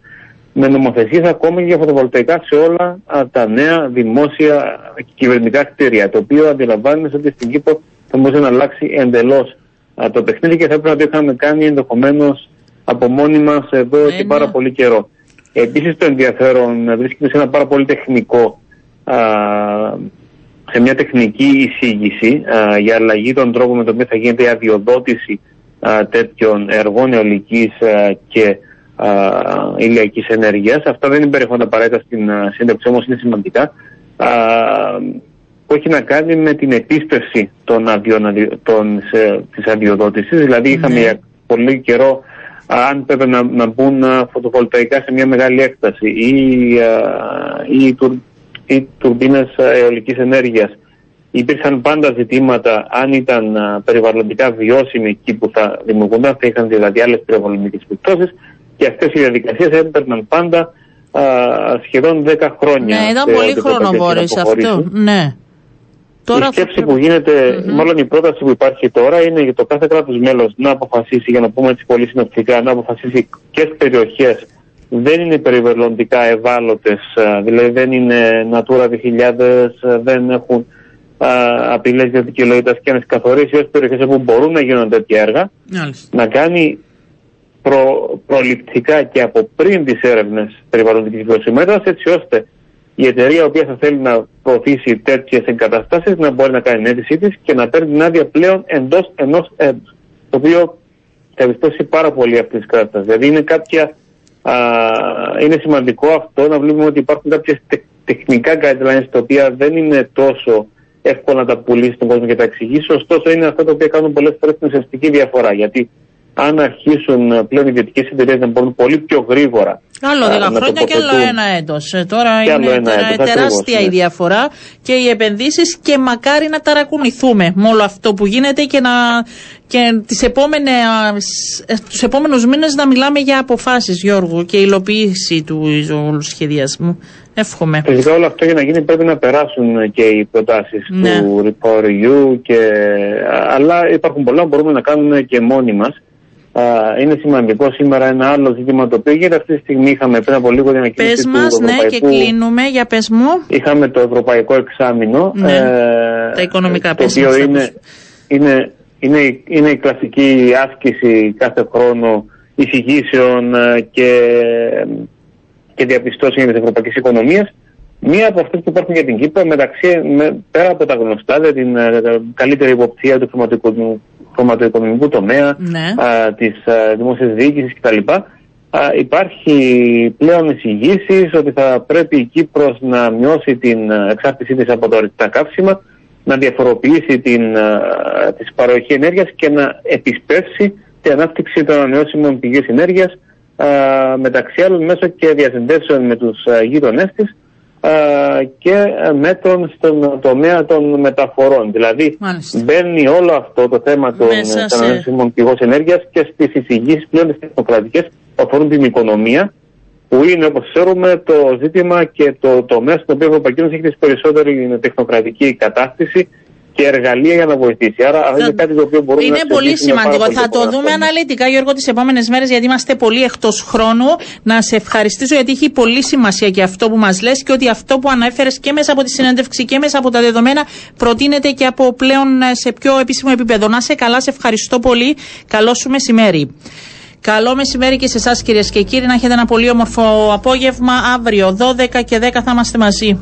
με νομοθεσίες ακόμα και για φωτοβολταϊκά σε όλα α, τα νέα δημόσια και κυβερνητικά κτίρια, το οποίο αντιλαμβάνεσαι ότι στην Κύπρο θα μπορούσε να αλλάξει εντελώς α, το παιχνίδι και θα έπρεπε να το είχαμε κάνει ενδεχομένως από μόνοι μας εδώ Ε, και ναι. πάρα πολύ καιρό. Επίσης το ενδιαφέρον ε, βρίσκεται σε ένα πάρα πολύ τεχνικό, α, σε μια τεχνική εισήγηση α, για αλλαγή των τρόπων με τον οποίο θα γίνεται η αδειοδότηση α, τέτοιων έργων αιωλικής α, και α, ηλιακής ενέργειας. Αυτά δεν περιέχονται απαραίτητα στην α, σύνταξη, όμως είναι σημαντικά. Α, που έχει να κάνει με την επίστευση των αδειών, αδειο- των, σε, της αδειοδότησης. Δηλαδή είχαμε Ναι. για πολύ καιρό α, αν πρέπει να, να μπουν α, φωτοβολταϊκά σε μια μεγάλη έκταση ή, α, ή, τουρ, ή τουρμπίνες α, αιωλικής ενέργειας. Υπήρχαν πάντα ζητήματα αν ήταν α, περιβαλλοντικά βιώσιμοι εκεί που θα δημιουργούνταν, θα είχαν δηλαδή άλλες περιβαλλοντικές επιπτώσεις και αυτές οι διαδικασίες έπαιρναν πάντα α, σχεδόν 10 χρόνια. Ναι, ήταν σε πολύ ό,τι το χρονοβόρε πακέτο να αυτό. προχωρήσει. Ναι. Τώρα η θα σκέψη πρέπει- που γίνεται, Μμμ. μάλλον η πρόταση που υπάρχει τώρα είναι για το κάθε κράτος μέλος να αποφασίσει, για να πούμε έτσι πολύ συνοπτικά, να αποφασίσει ποιες περιοχές δεν είναι περιβαλλοντικά ευάλωτες, α, δηλαδή δεν είναι Natura 2000, α, δεν έχουν α, απειλές για δικαιολογητάς και να τις καθορίσει ως περιοχές όπου μπορούν να γίνονται τέτοια έργα, Μάλιστα. να κάνει προ, προληπτικά και από πριν τις έρευνες περιβαλλοντικής βιωσιμότητας έτσι ώστε η εταιρεία η οποία θα θέλει να προωθήσει τέτοιες εγκαταστάσεις να μπορεί να κάνει την αίτησή της και να παίρνει την άδεια πλέον εντός ενός έτους το οποίο θα επιστώσει πάρα πολύ αυτή τη κατάσταση. Δηλαδή είναι κάποια α, είναι σημαντικό αυτό να βλέπουμε ότι υπάρχουν κάποιες τε- τεχνικά guidelines τα οποία δεν είναι τόσο εύκολο να τα πουλήσει στον κόσμο και τα εξηγήσει. Ωστόσο, είναι αυτά τα οποία κάνουν πολλές φορές την ουσιαστική διαφορά. Γιατί αν αρχίσουν ε, πλέον οι ιδιωτικές εταιρείες να μπορούν πολύ πιο γρήγορα. Άλλο α, 10 να χρόνια και άλλο τοποθετούν. ένα έτος. Τώρα Και άλλο είναι ένα τώρα έτος, τεράστια ακριβώς, η ναι. διαφορά και οι επενδύσεις και μακάρι να ταρακουνηθούμε με όλο αυτό που γίνεται και, να, και τις επόμενες, ε, τους επόμενους μήνες να μιλάμε για αποφάσεις Γιώργου και υλοποίηση του όλου σχεδιασμού. Εύχομαι. Φυσικά όλο αυτό για να γίνει πρέπει να περάσουν και οι προτάσεις Ναι. του Report EU και, α, αλλά υπάρχουν πολλά που μπορούμε να κάνουμε και μόνοι μας. Είναι σημαντικό σήμερα ένα άλλο ζήτημα το οποίο γίνεται αυτή τη στιγμή. Είχαμε πριν από λίγο την ανακοίνωση Πες του μας, ναι, και Ευρωπαϊκού κλείνουμε. Για πες μου. Είχαμε το Ευρωπαϊκό Εξάμεινο. Ναι. Τα οικονομικά, το πες οποίο μας, είναι, ακούσουμε. είναι, είναι, η- είναι η κλασική άσκηση κάθε χρόνο εισηγήσεων ε, και, και διαπιστώσεων για τις ευρωπαϊκές οικονομίες. Μία από αυτές που υπάρχουν για την Κύπρο, μεταξύ, με, πέρα από τα γνωστά, δηλαδή την ε, καλύτερη υποψία του χρηματοοικονομικού, χρηματοοικονομικού τομέα, Ναι. α, της α, δημόσιας διοίκησης κτλ. Α, υπάρχει πλέον εισηγήσεις ότι θα πρέπει η Κύπρος να μειώσει την α, εξάρτησή της από τα ορυκτά καύσιμα, να διαφοροποιήσει την, α, της παροχή ενέργειας και να επισπεύσει την ανάπτυξη των ανανεώσιμων πηγές ενέργειας α, μεταξύ άλλων μέσω και διασυνδέσεων με τους α, γείτονές της και μέτρων στον τομέα των μεταφορών. Δηλαδή Μάλιστα. μπαίνει όλο αυτό το θέμα των Μέσα σε- ανανεώσιμων πηγών ενέργειας και στις εισηγήσεις πλέον τις τεχνοκρατικές που αφορούν την οικονομία που είναι όπως ξέρουμε το ζήτημα και το τομέα στον οποίο η Ευρωπαϊκή Ένωση έχει τις περισσότερη τεχνοκρατική κατάσταση και εργαλεία για να βοηθήσει. Άρα αυτό είναι κάτι το οποίο μπορούμε Είναι να πολύ συζητήσουμε πάρα σημαντικό. πολύ Θα το επόμενα δούμε χρόνια. αναλυτικά, Γιώργο, τις επόμενες μέρες, γιατί είμαστε πολύ εκτός χρόνου. Να σε ευχαριστήσω, γιατί έχει πολύ σημασία και αυτό που μας λες και ότι αυτό που ανέφερες και μέσα από τη συνέντευξη και μέσα από τα δεδομένα προτείνεται και από πλέον ε, σε πιο επίσημο επίπεδο. Να σε καλά, σε ευχαριστώ πολύ. Καλό σου μεσημέρι. Καλό μεσημέρι και σε εσάς κυρίες και κύριοι. Να έχετε ένα πολύ όμορφο απόγευμα. Αύριο 12 και 10 θα είμαστε μαζί.